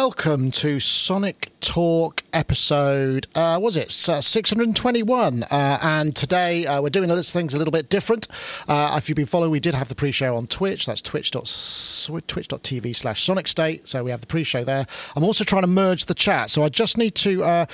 Welcome to Sonic Talk episode, uh, was it uh, 621? Uh, and today uh, we're doing things a little bit different. Uh, if you've been following, we did have the pre show on Twitch. That's twitch.tv slash Sonic State. So we have the pre show there. I'm also trying to merge the chat. So I just need to uh,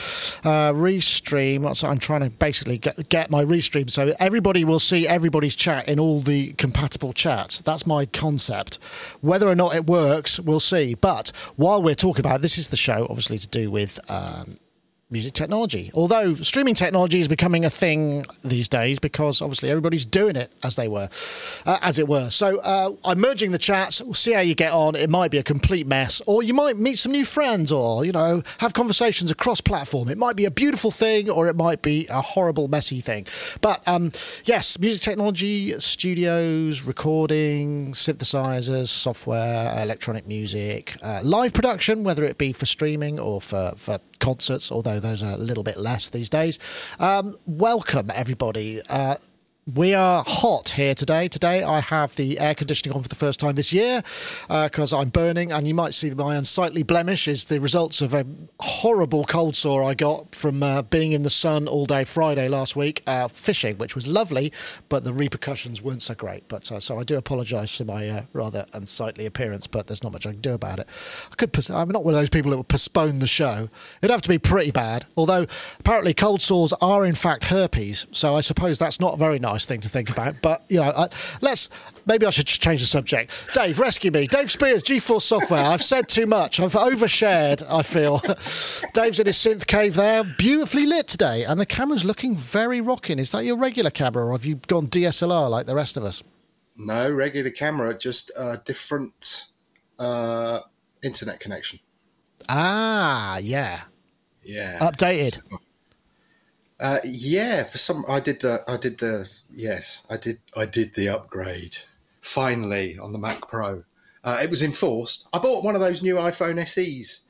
uh restream. So I'm trying to basically get, get my restream so everybody will see everybody's chat in all the compatible chats. That's my concept. Whether or not it works, we'll see. But while we're talking about it, this is the show, obviously, to do with um, music technology. Although streaming technology is becoming a thing these days because obviously everybody's doing it as they were, uh, as it were. So uh, I'm merging the chats. We'll see how you get on. It might be a complete mess, or you might meet some new friends, or you know have conversations across platform. It might be a beautiful thing, or it might be a horrible, messy thing. But um, yes, music technology, studios, recording, synthesizers, software, electronic music, uh, live production, whether it be for streaming or for for concerts, although those are a little bit less these days. Um, welcome, everybody. Uh, we are hot here today. Today I have the air conditioning on for the first time this year because uh, I'm burning, and you might see my unsightly blemish is the results of a horrible cold sore I got from uh, being in the sun all day Friday last week uh, fishing, which was lovely, but the repercussions weren't so great. But uh, so I do apologise for my uh, rather unsightly appearance, but there's not much I can do about it. I could. I'm not one of those people that would postpone the show. It'd have to be pretty bad. Although apparently cold sores are in fact herpes, so I suppose that's not very nice nice thing to think about. But you know, I, let's maybe I should change the subject. Dave, rescue me. Dave Spiers, GForce Software. I've said too much. I've overshared. I feel. Dave's in his synth cave there, beautifully lit today, and the camera's looking very rocking. Is that your regular camera, or have you gone DSLR like the rest of us? No, regular camera, just a different uh, internet connection. Ah, yeah. Yeah. Updated. Uh, yeah, for some, I did the, I did the, yes, I did, I did the upgrade finally on the Mac Pro. Uh, it was enforced. I bought one of those new iPhone SEs,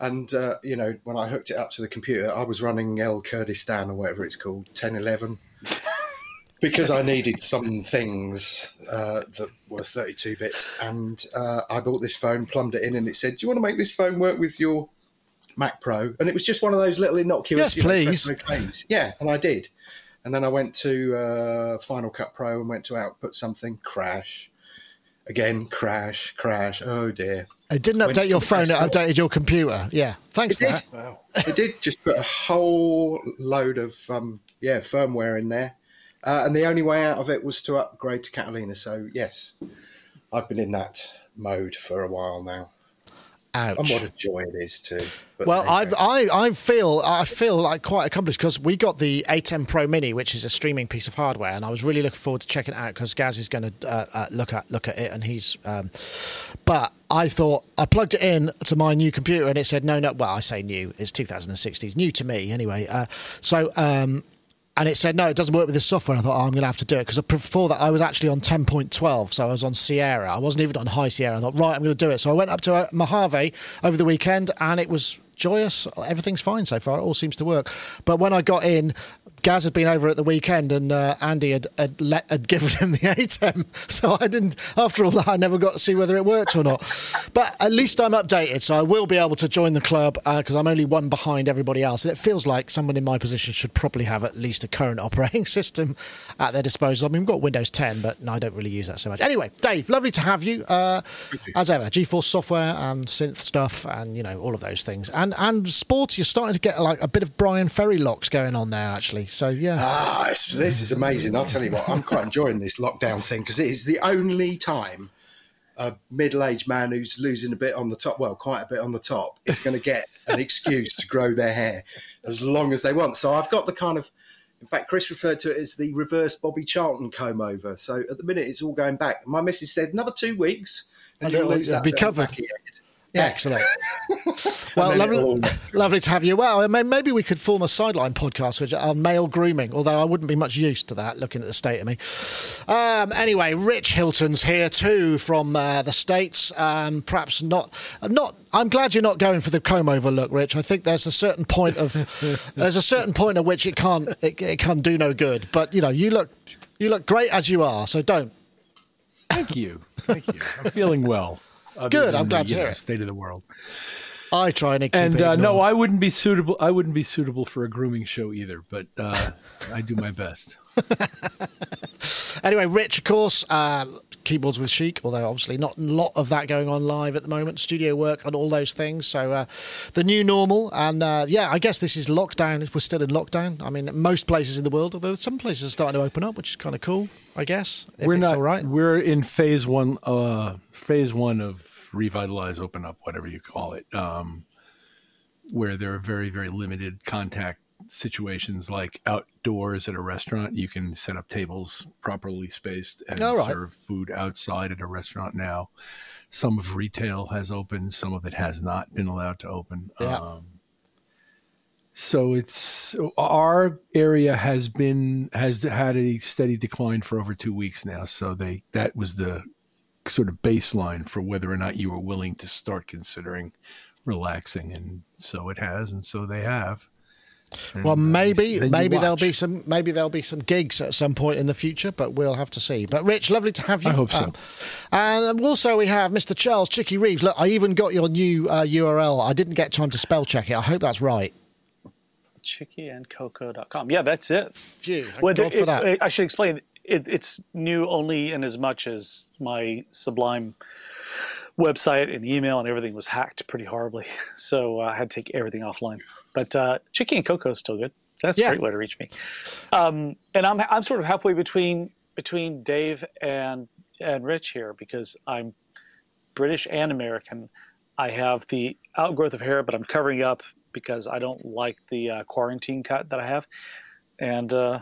and uh, you know when I hooked it up to the computer, I was running El Kurdistan or whatever it's called, 1011, because I needed some things uh, that were 32 bit, and uh, I bought this phone, plumbed it in, and it said, "Do you want to make this phone work with your Mac Pro, and it was just one of those little innocuous. Yes, please. Yeah, and I did. And then I went to uh, Final Cut Pro and went to output something, crash. Again, crash, crash. Oh dear. It didn't update your phone, it updated your computer. Yeah, thanks it did. Wow. it did just put a whole load of um, yeah firmware in there, uh, and the only way out of it was to upgrade to Catalina. So yes, I've been in that mode for a while now. Ouch. And what a joy it is too. well, I, I I feel I feel like quite accomplished because we got the ATEM Pro Mini, which is a streaming piece of hardware, and I was really looking forward to checking it out because Gaz is going to uh, uh, look at look at it, and he's. Um, but I thought I plugged it in to my new computer, and it said no, no. Well, I say new; it's 2016. It's new to me anyway. Uh, so um, and it said no, it doesn't work with this software. And I thought, oh, I'm going to have to do it because before that I was actually on 10.12, so I was on Sierra. I wasn't even on High Sierra. I thought, right, I'm going to do it. So I went up to uh, Mojave over the weekend, and it was joyous. Everything's fine so far. It all seems to work. But when I got in, Gaz had been over at the weekend and uh, Andy had had, let, had, given him the ATEM. So I didn't, after all that, I never got to see whether it worked or not. But at least I'm updated. So I will be able to join the club because uh, I'm only one behind everybody else. And it feels like someone in my position should probably have at least a current operating system at their disposal. I mean, we've got Windows 10, but no, I don't really use that so much. Anyway, Dave, lovely to have you. Uh. As ever, GForce software and synth stuff and, you know, all of those things. And, and sports, you're starting to get like a bit of Bryan Ferry locks going on there, actually. So yeah. Ah, this is amazing. I'll tell you what, I'm quite enjoying this lockdown thing because it is the only time a middle-aged man who's losing a bit on the top, well, quite a bit on the top, is going to get an excuse to grow their hair as long as they want. So I've got the kind of, in fact, Chris referred to it as the reverse Bobby Charlton comb over. So at the minute, it's all going back. My missus said another two weeks, and it'll, it'll be covered. Yeah. Excellent. well, lovely, lovely to have you. Well, maybe we could form a sideline podcast which on male grooming, although I wouldn't be much used to that looking at the state of me. Um, anyway, Rich Hilton's here too from uh, the States. Um, perhaps not, not. I'm glad you're not going for the comb over look, Rich. I think there's a certain point of there's a certain point at which it can't it, it can do no good. But you know, you look you look great as you are, so don't. Thank you. Thank you. I'm feeling well. Good. I'm glad to hear it. State of the world. I try and keep And it uh, no. I wouldn't be suitable. I wouldn't be suitable for a grooming show either. But uh, I do my best. Anyway, Rich, of course, uh, keyboards with Chic, although obviously not a lot of that going on live at the moment, studio work and all those things. So uh, the new normal, and uh, yeah, I guess this is lockdown. We're still in lockdown. I mean, most places in the world, although some places are starting to open up, which is kind of cool, I guess. If we're it's not. all right. We're in phase one. Uh, phase one of revitalize, open up, whatever you call it. Um, where there are very, very limited contact situations, like outdoors at a restaurant. You can set up tables properly spaced and right. serve food outside at a restaurant now. Some of retail has opened. Some of it has not been allowed to open. Yeah. Um, so it's our area has been has had a steady decline for over two weeks now. So they that was the sort of baseline for whether or not you were willing to start considering relaxing, and so it has, and so they have. And, Well, uh, maybe maybe there'll be some maybe there'll be some gigs at some point in the future, but we'll have to see. But Rich, lovely to have you. I hope so. Um, and also we have Mr. Charles Chicky Reeves. Look, I even got your new uh, URL. I didn't get time to spell check it. I hope that's right. chickyandcoco.com. Yeah, that's it. Phew, thank Well, God it- for that. it- I should explain. It, it's new only in as much as my Sublime website and email and everything was hacked pretty horribly. So uh, I had to take everything offline. But uh, Chicky and Coco is still good. So that's Yeah. a great way to reach me. Um, and I'm I'm sort of halfway between between Dave and and Rich here because I'm British and American. I have the outgrowth of hair, but I'm covering up because I don't like the uh, quarantine cut that I have, and uh,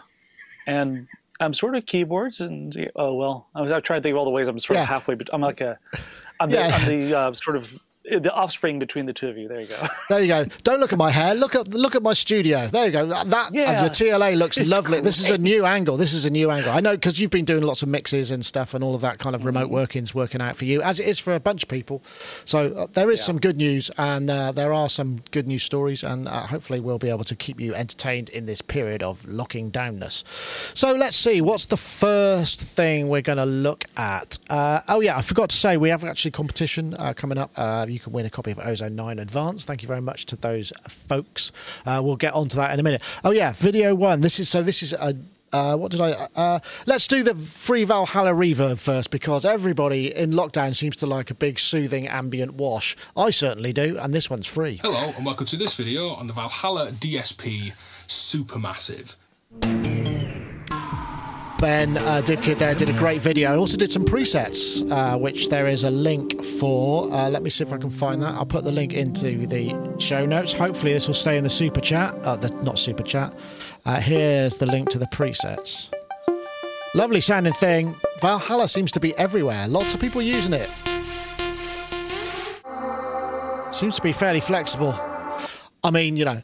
and I'm sort of keyboards and oh well, I was I tried to think of all the ways I'm sort Yeah. of halfway, but I'm like a I'm Yeah. the, I'm the uh, sort of the offspring between the two of you. There you go. There you go. Don't look at my hair. Look at look at my studio. There you go. That Yeah. and your TLA looks It's lovely. This is a new angle. This is a new angle. I know because you've been doing lots of mixes and stuff and all of that kind of remote Mm-hmm. workings working out for you, as it is for a bunch of people. So uh, there is Yeah. some good news and uh, there are some good news stories, and uh, hopefully we'll be able to keep you entertained in this period of locking downness. So let's see. What's the first thing we're going to look at? Uh, oh yeah, I forgot to say we have actually competition uh, coming up. Uh, you can win a copy of Ozone 9 Advance. Thank you very much to those folks. Uh, we'll get onto that in a minute. Oh yeah, video one. This is so. This is a. Uh, what did I? Uh, let's do the free Valhalla reverb first because everybody in lockdown seems to like a big soothing ambient wash. I certainly do, and this one's free. Hello and welcome to this video on the Valhalla DSP Supermassive. Ben uh, DivKid there did a great video. I also did some presets, uh, which there is a link for. Uh, let me see if I can find that. I'll put the link into the show notes. Hopefully, this will stay in the super chat. Uh, the, not super chat. Uh, here's the link to the presets. Lovely sounding thing. Valhalla seems to be everywhere. Lots of people using it. Seems to be fairly flexible. I mean, you know,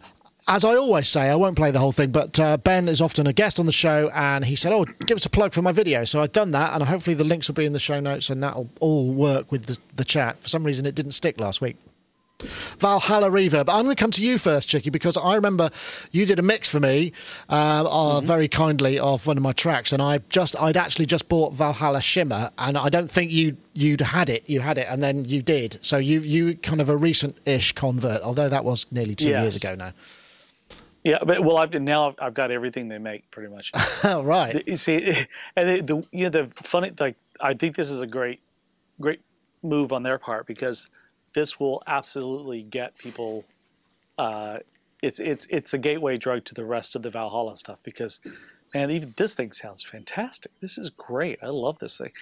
as I always say, I won't play the whole thing, but uh, Ben is often a guest on the show, and he said, "Oh, give us a plug for my video." So I've done that, and hopefully the links will be in the show notes, and that'll all work with the, the chat. For some reason, it didn't stick last week. Valhalla Reverb. I'm going to come to you first, Chicky, because I remember you did a mix for me uh, uh, very kindly of one of my tracks, and I just I'd actually just bought Valhalla Shimmer, and I don't think you you'd had it. You had it, and then you did. So you you kind of a recent-ish convert, although that was nearly two Yes. years ago now. Yeah, but well, I've now I've got everything they make pretty much. Right. you see, and the, the you know the funny like I think this is a great great move on their part because this will absolutely get people. Uh, it's it's it's a gateway drug to the rest of the Valhalla stuff because, man, even this thing sounds fantastic. This is great. I love this thing,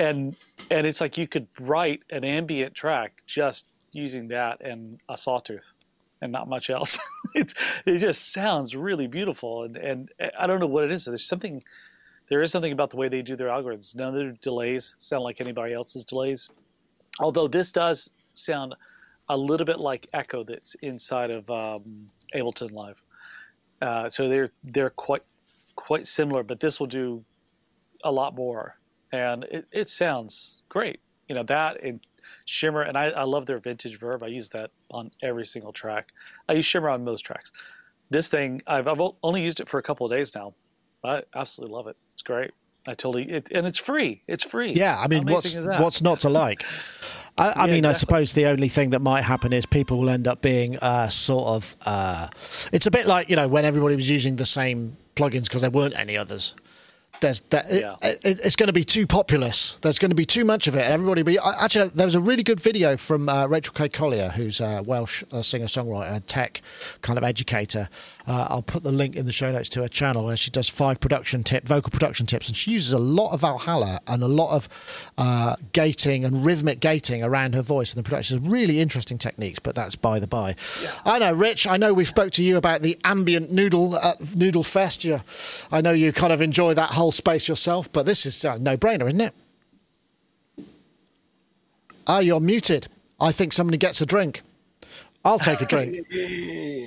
and and it's like you could write an ambient track just using that and a sawtooth and not much else. it's it just sounds really beautiful, and and I don't know what it is. There's something, there is something about the way they do their algorithms. None of their delays sound like anybody else's delays, although this does sound a little bit like Echo that's inside of um, Ableton Live. Uh, so they're they're quite quite similar, but this will do a lot more, and it, it sounds great. You know that Shimmer, and I, I love their vintage verb. I use that on every single track. I use Shimmer on most tracks. This thing, I've, I've only used it for a couple of days now. I absolutely love it. It's great. I totally, it, and it's free. It's free. Yeah, I mean, what's what's not to like? I, I Yeah, mean, I suppose the only thing that might happen is people will end up being uh, sort of. Uh, it's a bit like you know when everybody was using the same plugins because there weren't any others. There's that Yeah. it, it, it's going to be too populous. There's going to be too much of it, everybody. Be I- actually, there was a really good video from uh, Rachel K. Collier, who's a Welsh uh, singer songwriter, and tech kind of educator. Uh, I'll put the link in the show notes to her channel where she does five production tip, vocal production tips, and she uses a lot of Valhalla and a lot of uh, gating and rhythmic gating around her voice and the production. Really interesting techniques, but that's by the by. I know, Rich. I know we spoke to you about the ambient noodle at Noodle Fest. You, I know you kind of enjoy that whole space yourself, but this is a no-brainer, isn't it? Ah, you're muted. I think somebody gets a drink. I'll take a drink.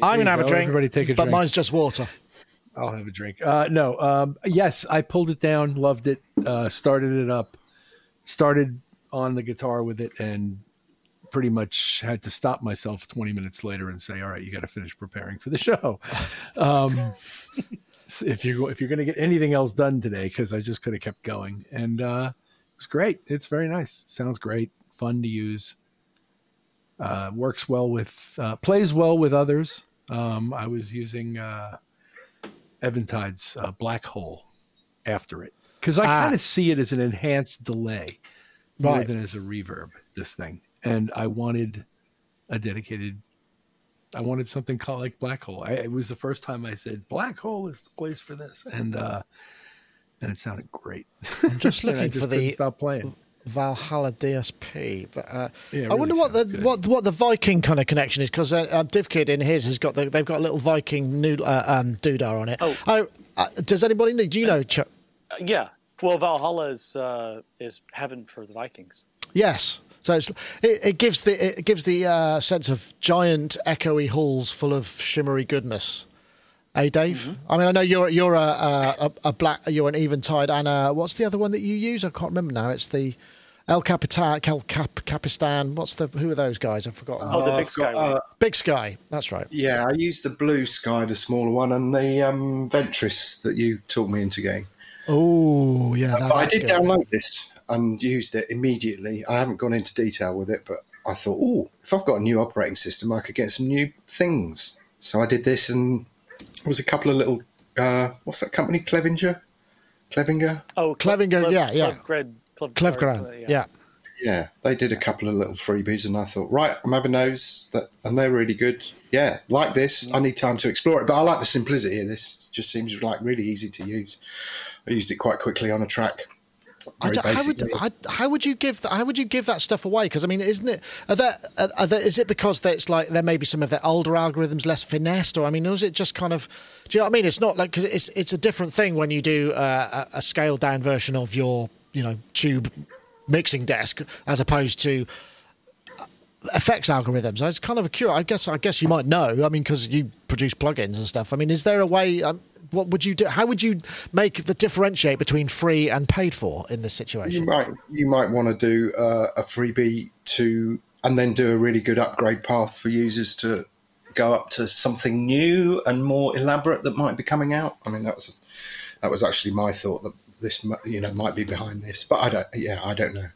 I'm going to have a drink. Everybody take a drink. but mine's just water. I'll have a drink. Uh, no, um, yes, I pulled it down, loved it, uh, started it up, started on the guitar with it, and pretty much had to stop myself 20 minutes later and say, "All right, you got to finish preparing for the show." Um, if you if you're going to get anything else done today, because I just could have kept going, and uh, it was great. It's very nice. Sounds great. Fun to use. Uh, works well with uh, plays well with others. Um, I was using. Uh, Eventide's uh, Black Hole after it because I Ah. kind of see it as an enhanced delay more Right. than as a reverb. This thing, and I wanted a dedicated. I wanted something called like Black Hole. I, it was the first time I said Black Hole is the place for this, and uh, and it sounded great. I'm just looking just for couldn't the stop playing. Valhalla DSP. But, uh, Yeah, it I wonder what the good. what what the Viking kind of connection is because uh, uh, DivKid in his has got the, they've got a little Viking noodle, uh, um, doodah on it. Oh. uh, does anybody know? Do you know? Chuck? Uh, yeah. Well, Valhalla is uh, is heaven for the Vikings. Yes. So it's, it, it gives the it gives the uh, sense of giant echoey halls full of shimmery goodness. Hey, Dave. Mm-hmm. I mean, I know you're you're a, a, a- a black you're an eventide, and uh, what's the other one that you use? I can't remember now. It's the El Capitan, El Cap, Capistan. What's the who are those guys? I've forgotten. Oh, the big sky. got, uh, Big Sky. That's right. yeah, I used the blue sky, the smaller one, and the um, Ventris that you talked me into getting. Oh yeah, that, But I did good. download this and used it immediately. I haven't gone into detail with it, but I thought, oh, if I've got a new operating system, I could get some new things. So I did this, and there was a couple of little, uh, what's that company, Clevenger? Clevenger? Oh, Clevinger, yeah, yeah. Clevgred, Clev, Clevgran. uh, yeah. Yeah, they did a couple of little freebies, and I thought, right, I'm having those, that, and they're really good. Yeah, like this. I need time to explore it, but I like the simplicity of this. It just seems like really easy to use. I used it quite quickly on a track. I don't- how would. I, how would you give how would you give that stuff away? Because I mean, isn't it? Are there, are, are there, is it because it's like there may be some of their older algorithms less finessed, or I mean, or is it just kind of? Do you know what I mean? It's not like because it's it's a different thing when you do uh, a, a scaled down version of your you know tube mixing desk as opposed to effects algorithms. It's kind of a cure. I guess. I guess you might know. I mean, because you produce plugins and stuff. I mean, is there a way? Um, what would you do? How would you make the differentiate between free and paid for in this situation? You might you might want to do uh, a freebie to, and then do a really good upgrade path for users to go up to something new and more elaborate that might be coming out. I mean, that was that was actually my thought that this you know might be behind this, but I don't. Yeah, I don't know.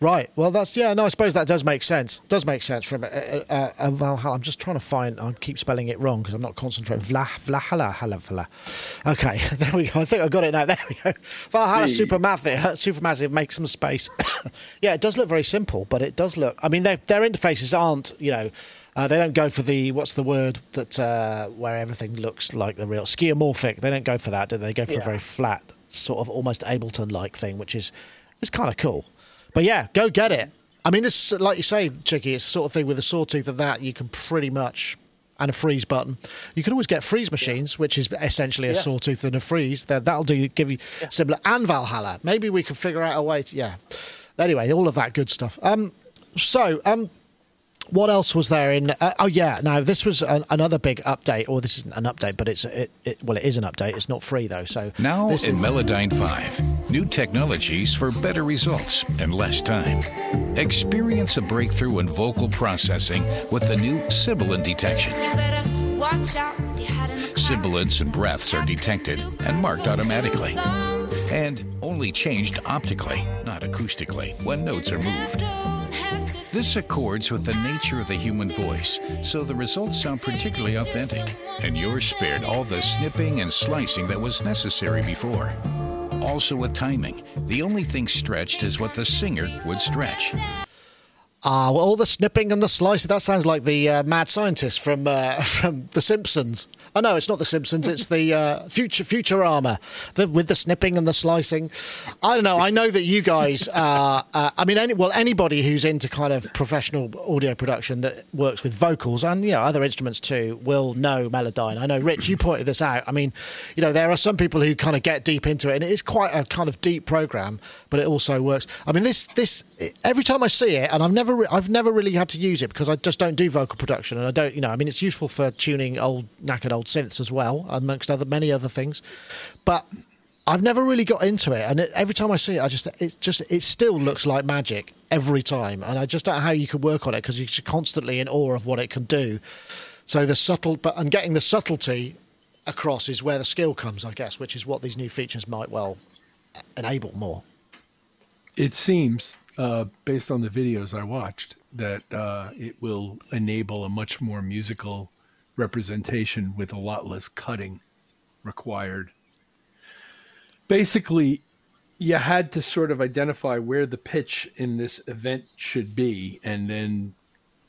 Right. Well, that's yeah. No, I suppose that does make sense. Does make sense from a, a, a, a Valhalla. I'm just trying to find. I keep spelling it wrong because I'm not concentrating. Vlah Vlahala Hala Vala. Okay, there we go. I think I got it now. There we go. Valhalla Hey. Supermassive. Uh, Supermassive. Make some space. yeah, it does look very simple, but it does look. I mean, their their interfaces aren't. You know, uh, they don't go for the what's the word that uh, where everything looks like the real skeuomorphic. They don't go for that. Do they? They go for a very flat, sort of almost Ableton like thing, which is is kind of cool. But yeah, go get it. I mean, this like you say, Chicky, it's the sort of thing with a sawtooth of that you can pretty much and a freeze button. You can always get freeze machines, which is essentially a Yes. sawtooth and a freeze. That that'll do give you similar and Valhalla. Maybe we can figure out a way to yeah. Anyway, all of that good stuff. Um, so um. What else was there in? Uh, oh yeah, now this was an, another big update, or this isn't an update, but it's it, it well, it is an update. It's not free though, so Now this in is- Melodyne 5, new technologies for better results and less time. Experience a breakthrough in vocal processing with the new sibilant detection. You better watch out with your head in the clouds. Sibilants and breaths are detected and marked automatically. and only changed optically, not acoustically, when notes are moved. This accords with the nature of the human voice, so the results sound particularly authentic, and you're spared all the snipping and slicing that was necessary before. Also, with timing, the only thing stretched is what the singer would stretch. Ah, well, all the snipping and the slicing. That sounds like the uh, mad scientist from uh, from The Simpsons. Oh no, it's not The Simpsons. It's the uh, Future Futurama the, with the snipping and the slicing. I don't know. I know that you guys. Uh, I mean, any, well, anybody who's into kind of professional audio production that works with vocals and you know other instruments too will know Melodyne. I know, Rich, you pointed this out. I mean, you know, there are some people who kind of get deep into it, and it is quite a kind of deep program, but it also works. I mean, this this every time I see it, and I've never re- I've never really had to use it because I just don't do vocal production, and I don't, you know, I mean, it's useful for tuning old knackered old synths as well, amongst other many other things, but. I've never really got into it, and it, every time I see it, I just it just it still looks like magic every time, and I just don't know how you could work on it because you're constantly in awe of what it can do. So the subtle, but and getting the subtlety across is where the skill comes, I guess, which is what these new features might well enable more. It seems, uh, based on the videos I watched, that uh, it will enable a much more musical representation with a lot less cutting required. Basically, you had to sort of identify where the pitch in this event should be and then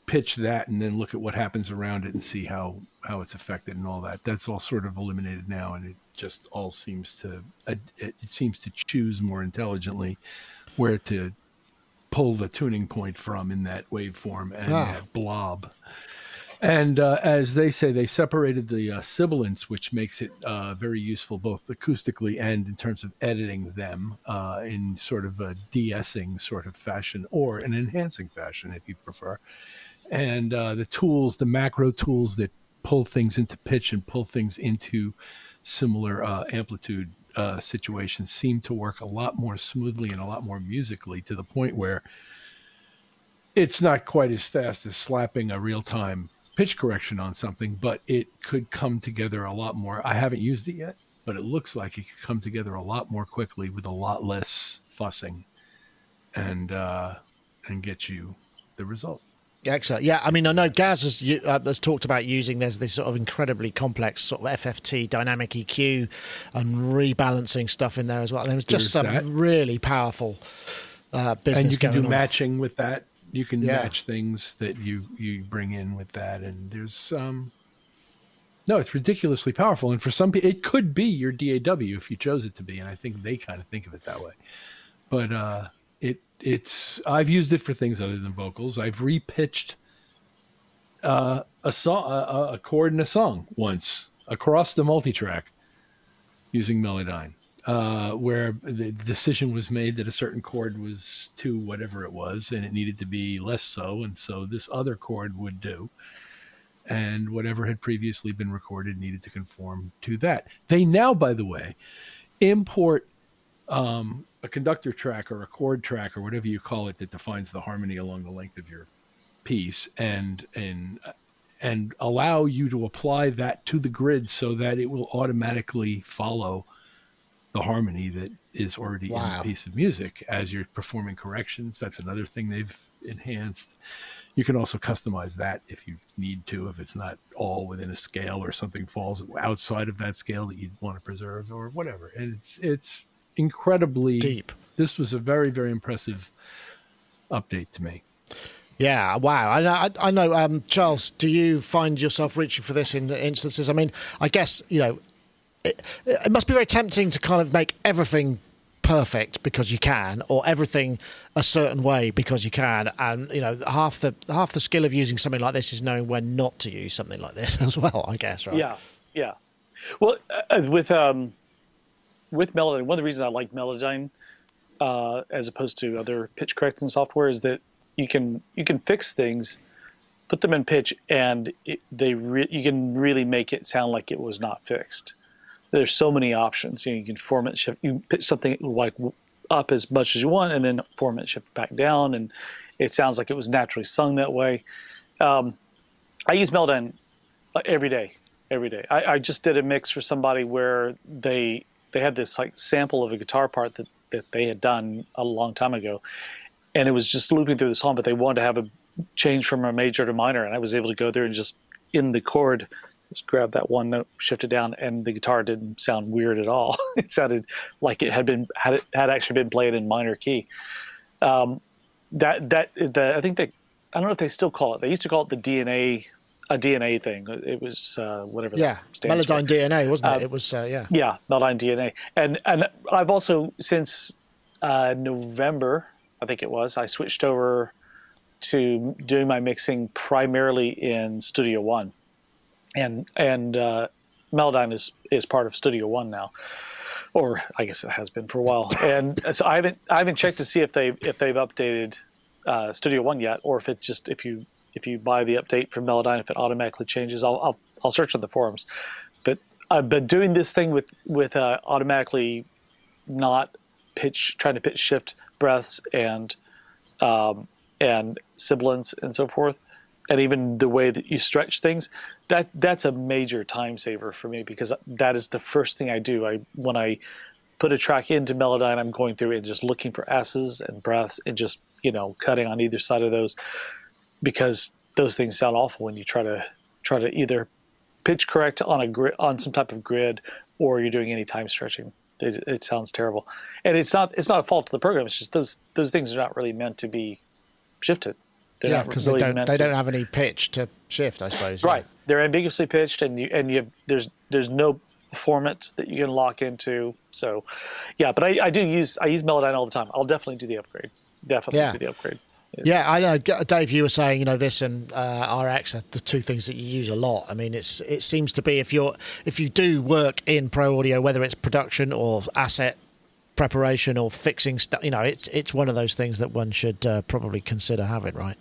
pitch that and then look at what happens around it and see how how it's affected and all that that's all sort of eliminated now and it just all seems to it, seems to choose more intelligently where to pull the tuning point from in that waveform and Ah. that blob and uh, as they say, they separated the uh, sibilants, which makes it uh, very useful both acoustically and in terms of editing them uh, in sort of a de-essing sort of fashion or an enhancing fashion, if you prefer. And uh, the tools, the macro tools that pull things into pitch and pull things into similar uh, amplitude uh, situations seem to work a lot more smoothly and a lot more musically to the point where it's not quite as fast as slapping a real time pitch correction on something, but it could come together a lot more. I haven't used it yet, but it looks like it could come together a lot more quickly with a lot less fussing and uh, and get you the result. Excellent. Yeah, I mean, I know Gaz has, uh, has talked about using there's this sort of incredibly complex sort of FFT dynamic EQ and rebalancing stuff in there as well. And there was just There's some that. really powerful uh, business and you can do on. matching with that. You can Yeah. match things that you you bring in with that, and there's um. No, it's ridiculously powerful, and for some people, it could be your DAW if you chose it to be, and I think they kind of think of it that way. But uh, it's I've used it for things other than vocals. I've repitched uh, a song, a, a chord in a song once across the multi-track using Melodyne uh, where the decision was made that a certain chord was to whatever it was, and it needed to be less so, and so this other chord would do. And whatever had previously been recorded needed to conform to that. They now, by the way, import um, a conductor track or a chord track or whatever you call it that defines the harmony along the length of your piece, and and and allow you to apply that to the grid so that it will automatically follow the harmony that is already in Wow. the piece of music as you're performing corrections. That's another thing they've enhanced. You can also customize that if you need to, if it's not all within a scale or something falls outside of that scale that you'd want to preserve or whatever. And it's it's incredibly Deep. This was a very very impressive update to me. Yeah, wow. I know, I, I know um, Charles, do you find yourself reaching for this in instances? I mean, I guess, you know, it, it must be very tempting to kind of make everything perfect because you can or everything a certain way because you can and you know half the half the skill of using something like this is knowing when not to use something like this as well i guess right Yeah, yeah. Well, uh, with um, with Melodyne, one of the reasons I like Melodyne uh, as opposed to other pitch correcting software is that you can you can fix things, put them in pitch, and it, they re- you can really make it sound like it was not fixed. There's so many options. You, know, you can formant shift. You pitch something like up as much as you want, and then formant shift back down, and it sounds like it was naturally sung that way. Um, I use Melodyne uh, every day, every day. I, I just did a mix for somebody where they they had this like sample of a guitar part that that they had done a long time ago, and it was just looping through the song. But they wanted to have a change from a major to minor, and I was able to go there and just in the chord just grab that one note, shift it down, and the guitar didn't sound weird at all. it sounded like it had been had it had actually been played in minor key. Um, that that the, I think they I don't know if they still call it. They used to call it the DNA a DNA thing. It was uh, whatever. Yeah, Melodyne. DNA, wasn't it? Um, it was uh, yeah. Yeah, Melodyne DNA, and and I've also since uh, November, I think it was, I switched over to doing my mixing primarily in Studio One, and and uh, Melodyne is is part of Studio One now, or I guess it has been for a while. And so I haven't I haven't checked to see if they if they've updated uh, Studio One yet, or if it just if you if you buy the update from Melodyne, if it automatically changes, I'll I'll, I'll search on the forums. But I've been doing this thing with with uh, automatically not pitch trying to pitch shift breaths and um, and sibilants and so forth, and even the way that you stretch things. That that's a major time saver for me because that is the first thing I do. I when I put a track into Melodyne, I'm going through and just looking for S's and breaths and just you know cutting on either side of those because those things sound awful when you try to try to either pitch correct on a grid on some type of grid or you're doing any time stretching. It, it sounds terrible, and it's not it's not a fault of the program. It's just those those things are not really meant to be shifted. They're yeah, because really they don't they to, don't have any pitch to shift. I suppose. Right, yeah. they're ambiguously pitched, and you and you there's there's no formant that you can lock into. So, yeah, but I, I do use I use Melodyne all the time. I'll definitely do the upgrade. Definitely yeah. do the upgrade. Yeah, I know, Dave. You were saying, you know, this and uh, RX are the two things that you use a lot. I mean, it's it seems to be if you're if you do work in pro audio, whether it's production or asset preparation or fixing stuff, you know, it's it's one of those things that one should uh, probably consider having, right?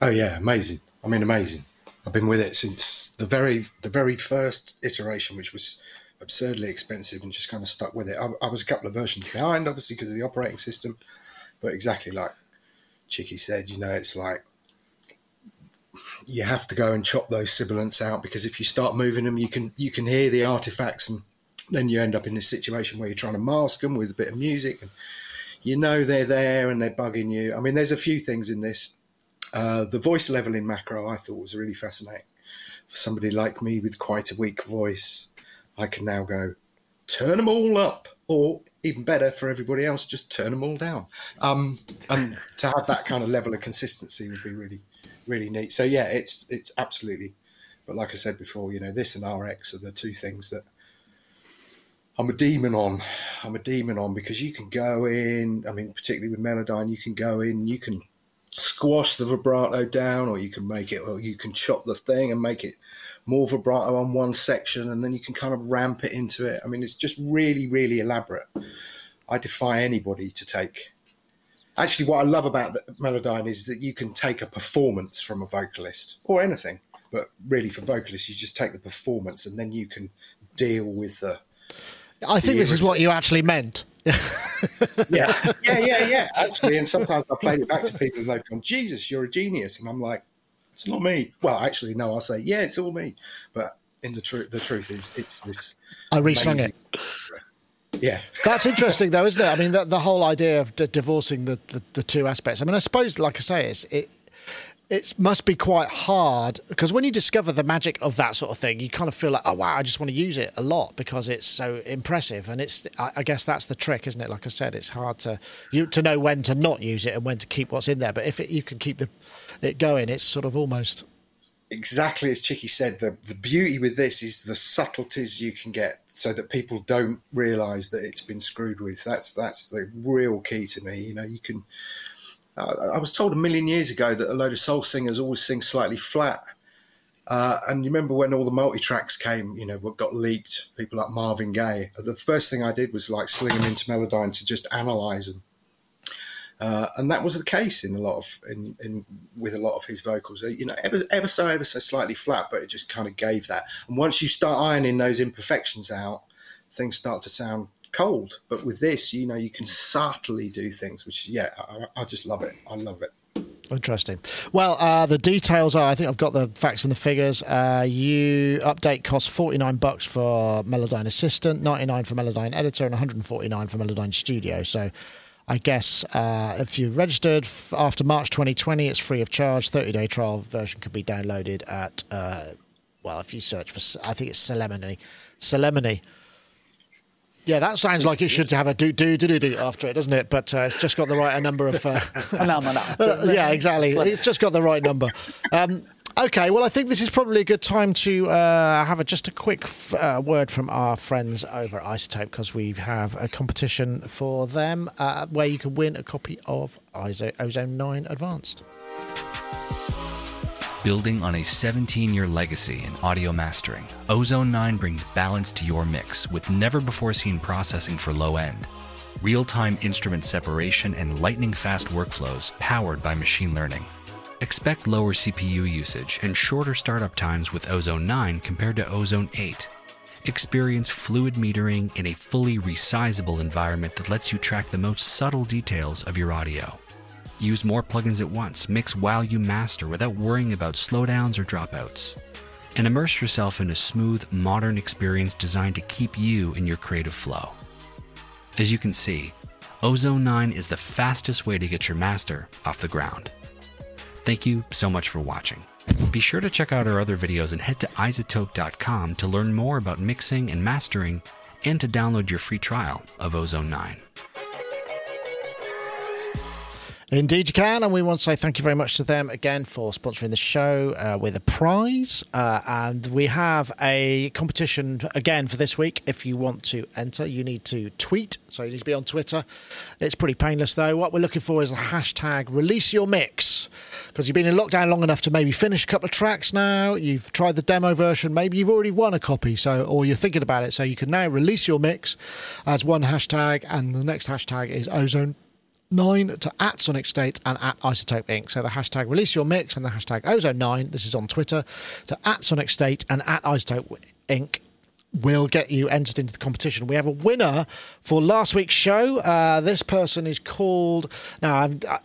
Oh yeah, amazing. I mean, amazing. I've been with it since the very the very first iteration, which was absurdly expensive, and just kind of stuck with it. I, I was a couple of versions behind, obviously, because of the operating system, but exactly like Chicky said, you know, it's like you have to go and chop those sibilants out because if you start moving them, you can you can hear the artifacts, and then you end up in this situation where you're trying to mask them with a bit of music, and you know they're there and they're bugging you. I mean, there's a few things in this. Uh, the voice level in macro I thought was really fascinating. For somebody like me with quite a weak voice, I can now go turn them all up or even better for everybody else, just turn them all down. Um, and to have that kind of level of consistency would be really, really neat. So yeah, it's it's absolutely. But like I said before, you know, this and RX are the two things that I'm a demon on. I'm a demon on because you can go in. I mean, particularly with Melodyne, you can go in. You can squash the vibrato down, or you can make it, or you can chop the thing and make it more vibrato on one section, and then you can kind of ramp it into it. I mean, it's just really, really elaborate. I defy anybody to take. Actually, what I love about the Melodyne is that you can take a performance from a vocalist or anything, but really for vocalists, you just take the performance and then you can deal with the. I think this is what you actually meant. yeah, yeah, yeah, yeah. Actually, and sometimes I played it back to people and they've gone, "Jesus, you're a genius," and I'm like, it's not me. Well, actually, no, I'll say, yeah, it's all me. But in the truth, the truth is, it's this. I resung it. Yeah, that's interesting, though, isn't it? I mean, the, the whole idea of d- divorcing the, the, the two aspects. I mean, I suppose, like I say, it's it it must be quite hard because when you discover the magic of that sort of thing, you kind of feel like, oh wow, I just want to use it a lot because it's so impressive. And it's, I guess that's the trick, isn't it? Like I said, it's hard to you to know when to not use it and when to keep what's in there. But if it, you can keep the it going, it's sort of almost exactly as Chicky said. The the beauty with this is the subtleties you can get, so that people don't realise that it's been screwed with. That's that's the real key to me. You know, you can I was told a million years ago that a load of soul singers always sing slightly flat. Uh, and you remember when all the multi tracks came, you know, what got leaked, people like Marvin Gaye. The first thing I did was like sling them into Melodyne to just analyze them. Uh, and that was the case in a lot of in, in with a lot of his vocals. You know, ever ever so ever so slightly flat, but it just kind of gave that. And once you start ironing those imperfections out, things start to sound cold. But with this, you know, you can subtly do things, which yeah, I, I just love it. I love it. Interesting. Well, uh, the details are. I think I've got the facts and the figures. Uh, you update costs forty nine bucks for Melodyne Assistant, ninety nine for Melodyne Editor, and one hundred and forty nine for Melodyne Studio. So, I guess uh, if you registered after March twenty twenty, it's free of charge. Thirty day trial version can be downloaded at. Uh, well, if you search for, I think it's Celemony. Celemony. Yeah, that sounds like it should have a do do do do do after it, doesn't it? But uh, it's just got the right number of. Uh, yeah, exactly. It's just got the right number. Um, okay, well, I think this is probably a good time to uh, have a, just a quick f- uh, word from our friends over at iZotope because we have a competition for them uh, where you can win a copy of ISO Ozone 9 Advanced. Building on a 17 year legacy in audio mastering, Ozone 9 brings balance to your mix with never before seen processing for low end, real time instrument separation, and lightning fast workflows powered by machine learning. Expect lower CPU usage and shorter startup times with Ozone 9 compared to Ozone 8. Experience fluid metering in a fully resizable environment that lets you track the most subtle details of your audio. Use more plugins at once, mix while you master without worrying about slowdowns or dropouts. And immerse yourself in a smooth, modern experience designed to keep you in your creative flow. As you can see, Ozone 9 is the fastest way to get your master off the ground. Thank you so much for watching. Be sure to check out our other videos and head to izotope.com to learn more about mixing and mastering and to download your free trial of Ozone 9. Indeed, you can. And we want to say thank you very much to them again for sponsoring the show uh, with a prize. Uh, and we have a competition again for this week. If you want to enter, you need to tweet. So you need to be on Twitter. It's pretty painless, though. What we're looking for is the hashtag release your mix. Because you've been in lockdown long enough to maybe finish a couple of tracks now. You've tried the demo version. Maybe you've already won a copy. So, or you're thinking about it. So you can now release your mix as one hashtag. And the next hashtag is ozone nine to at Sonic State and at iZotope Inc. So the hashtag release your mix and the hashtag ozone nine. This is on Twitter to at Sonic State and at iZotope Inc. Will get you entered into the competition. We have a winner for last week's show. Uh, this person is called now. I'm. Uh,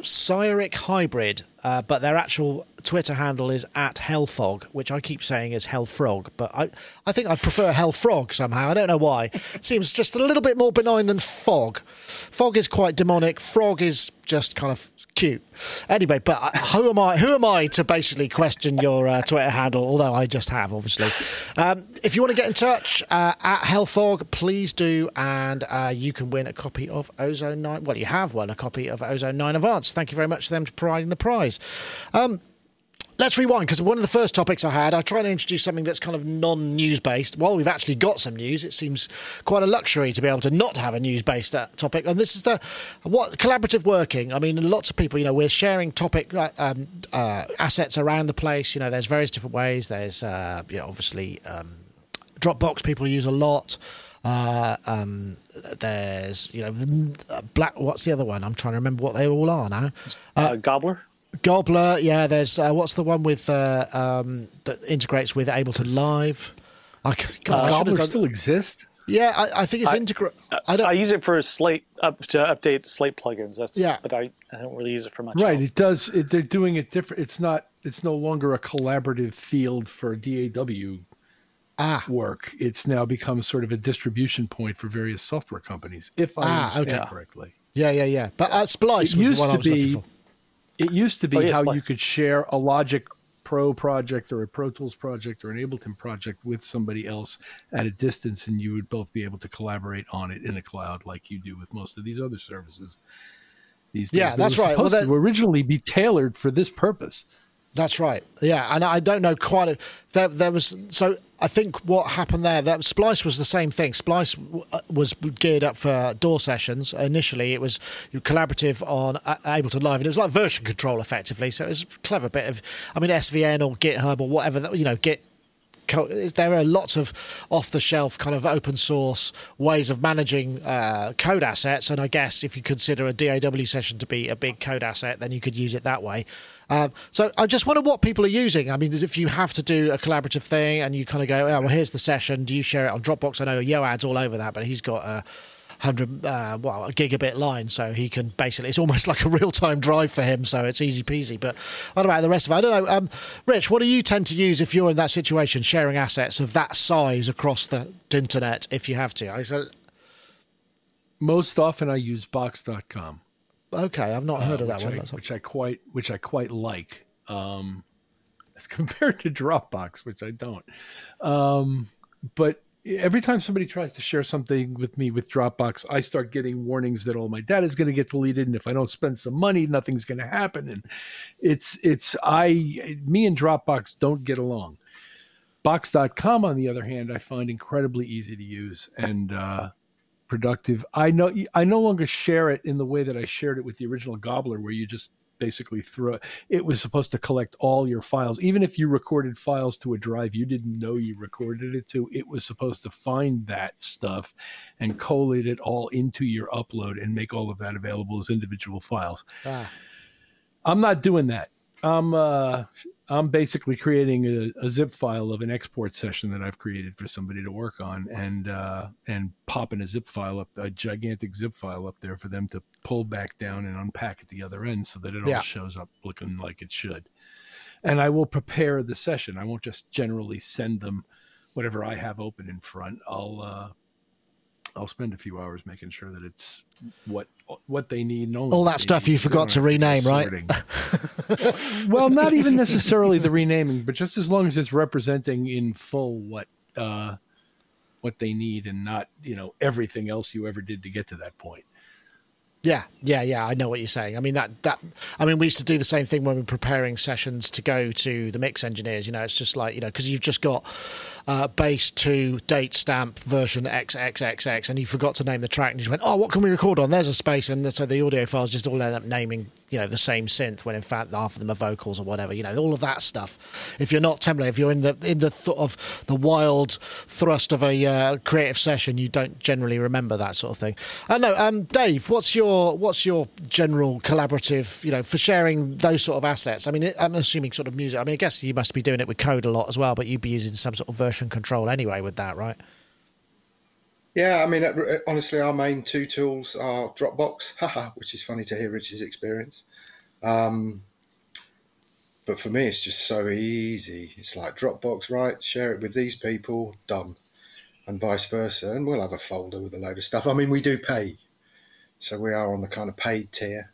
Cyric Hybrid, uh, but their actual Twitter handle is at Hellfog, which I keep saying is Hellfrog, but I, I think I prefer Hellfrog somehow. I don't know why. Seems just a little bit more benign than Fog. Fog is quite demonic. Frog is just kind of cute. Anyway, but uh, who am I? Who am I to basically question your uh, Twitter handle? Although I just have, obviously. Um, if you want to get in touch uh, at Hellfog, please do, and uh, you can win a copy of Ozone Nine. Well, you have won a copy of Ozone Nine Advance. Thank you very much to them for providing the prize. Um, Let's rewind because one of the first topics I had, I tried to introduce something that's kind of non news based. While we've actually got some news, it seems quite a luxury to be able to not have a news based uh, topic. And this is the what collaborative working. I mean, lots of people, you know, we're sharing topic uh, um, uh, assets around the place. You know, there's various different ways. There's, uh, you know, obviously um, Dropbox people use a lot. Uh, um, there's you know black. What's the other one? I'm trying to remember what they all are now. Uh, Gobbler. Gobbler, yeah. There's uh, what's the one with uh, um, that integrates with Ableton Live? I, God, uh, Gobbler done... still exist. Yeah, I, I think it's integrate. I, I, use it for Slate up to update Slate plugins. That's yeah, but I, I don't really use it for much. Right, else. it does. It, they're doing it different. It's not. It's no longer a collaborative field for DAW ah. work. It's now become sort of a distribution point for various software companies. If I ah, understand okay. correctly. Yeah, yeah, yeah. But uh, Splice it was the one I was be, looking for. It used to be oh, yeah, how Splice. you could share a Logic Pro project or a Pro Tools project or an Ableton project with somebody else at a distance, and you would both be able to collaborate on it in a cloud like you do with most of these other services. These days. Yeah, that's right. Well, that... to originally be tailored for this purpose. That's right. Yeah, and I don't know quite. A, there, there was so I think what happened there that Splice was the same thing. Splice uh, was geared up for DAW sessions. Initially, it was collaborative on uh, Ableton Live, and it was like version control effectively. So it was a clever bit of, I mean, SVN or GitHub or whatever that you know, Git there are lots of off the shelf kind of open source ways of managing uh, code assets and i guess if you consider a daw session to be a big code asset then you could use it that way. Uh, so i just wonder what people are using. I mean if you have to do a collaborative thing and you kind of go oh well here's the session. Do you share it on dropbox? I know yoad's all over that but he's got a hundred uh, well a gigabit line, so he can basically it's almost like a real time drive for him. So it's easy peasy. But what about the rest of it? I don't know. Um, Rich, what do you tend to use if you're in that situation, sharing assets of that size across the internet, if you have to? I said, Most often, I use Box.com. okay, I've not heard of that one. I, which I quite which I quite like um, as compared to Dropbox, which I don't. Um, but every time somebody tries to share something with me with Dropbox, I start getting warnings that all my data is going to get deleted, and if I don't spend some money, nothing's going to happen. And it's it's I me and Dropbox don't get along. Box.com, on the other hand, I find incredibly easy to use and uh, productive. I know I no longer share it in the way that I shared it with the original Gobbler, where you just basically throw it was supposed to collect all your files. Even if you recorded files to a drive you didn't know you recorded it to it was supposed to find that stuff and collate it all into your upload and make all of that available as individual files. Ah, i'm not doing that i'm uh i'm basically creating a, a zip file of an export session that i've created for somebody to work on and uh and popping a zip file up a gigantic zip file up there for them to pull back down and unpack at the other end so that it Yeah. all shows up looking like it should. And i will prepare the session. I won't just generally send them whatever i have open in front. I'll uh I'll spend a few hours making sure that it's what what they need. And only All that stuff need. you forgot to rename, right? well, not even necessarily the renaming, but just as long as it's representing in full what uh, what they need and not you know everything else you ever did to get to that point. Yeah, yeah, yeah. I know what you're saying. I mean that that. I mean, we used to do the same thing when we were preparing sessions to go to the mix engineers. You know, it's just like you know because you've just got uh, base two date stamp version XXXX, and you forgot to name the track, and you went, "Oh, what can we record on?" There's a space, and so the audio files just all end up naming you know the same synth when in fact half of them are vocals or whatever. You know, all of that stuff. If you're not template, if you're in the in the th- of the wild thrust of a uh, creative session, you don't generally remember that sort of thing. I know, um, Dave. What's your what's your general collaborative? You know, for sharing those sort of assets. I mean, I'm assuming sort of music. I mean, I guess you must be doing it with code a lot as well, but you'd be using some sort of version control anyway with that, right? Yeah, I mean, uh, honestly, our main two tools are Dropbox, haha, which is funny to hear Rich's experience. Um, but for me, it's just so easy. It's like Dropbox, right? Share it with these people, done, and vice versa. And we'll have a folder with a load of stuff. I mean, we do pay, so we are on the kind of paid tier.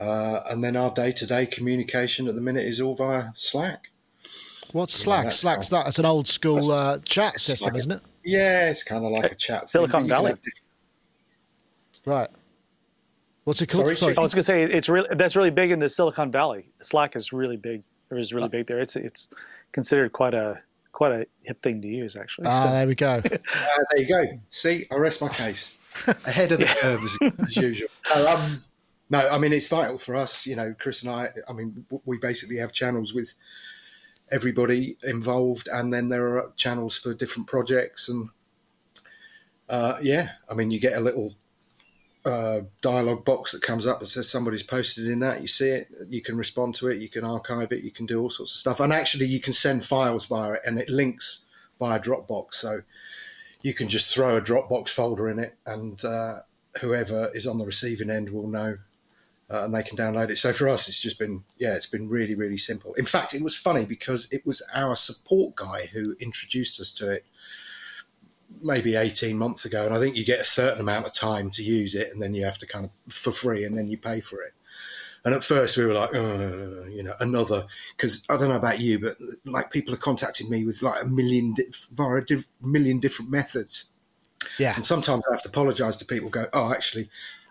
Uh, and then our day-to-day communication at the minute is all via Slack. What's Slack? that's Slack's that. It's an old school uh, chat system, like a- isn't it? Yeah, it's kind of like a chat. Silicon but you can Valley. Right. What's it called? Sorry, I was going to say it's really that's really big in the Silicon Valley. Slack is really big. Or is really big there. It's it's considered quite a quite a hip thing to use actually. Ah, So- there we go. Ah, there you go. See, I rest my case. Ahead of the curve as, as usual. No, um, no, I mean it's vital for us. You know, Chris and I. I mean, we basically have channels with everybody involved, and then there are channels for different projects. And uh, yeah, I mean, you get a little uh, dialogue box that comes up that says somebody's posted in that. You see it, you can respond to it, you can archive it, you can do all sorts of stuff, and actually, you can send files via it, and it links via Dropbox. So you can just throw a Dropbox folder in it, and uh, whoever is on the receiving end will know, uh, and they can download it. So for us, it's just been yeah, it's been really really simple. In fact, it was funny because it was our support guy who introduced us to it maybe 18 months ago and i think you get a certain amount of time to use it and then you have to kind of for free and then you pay for it and at first we were like uh, you know another because i don't know about you but like people are contacting me with like a million di- via a million different methods Yeah. and sometimes I have to apologise to people. Go, oh, actually,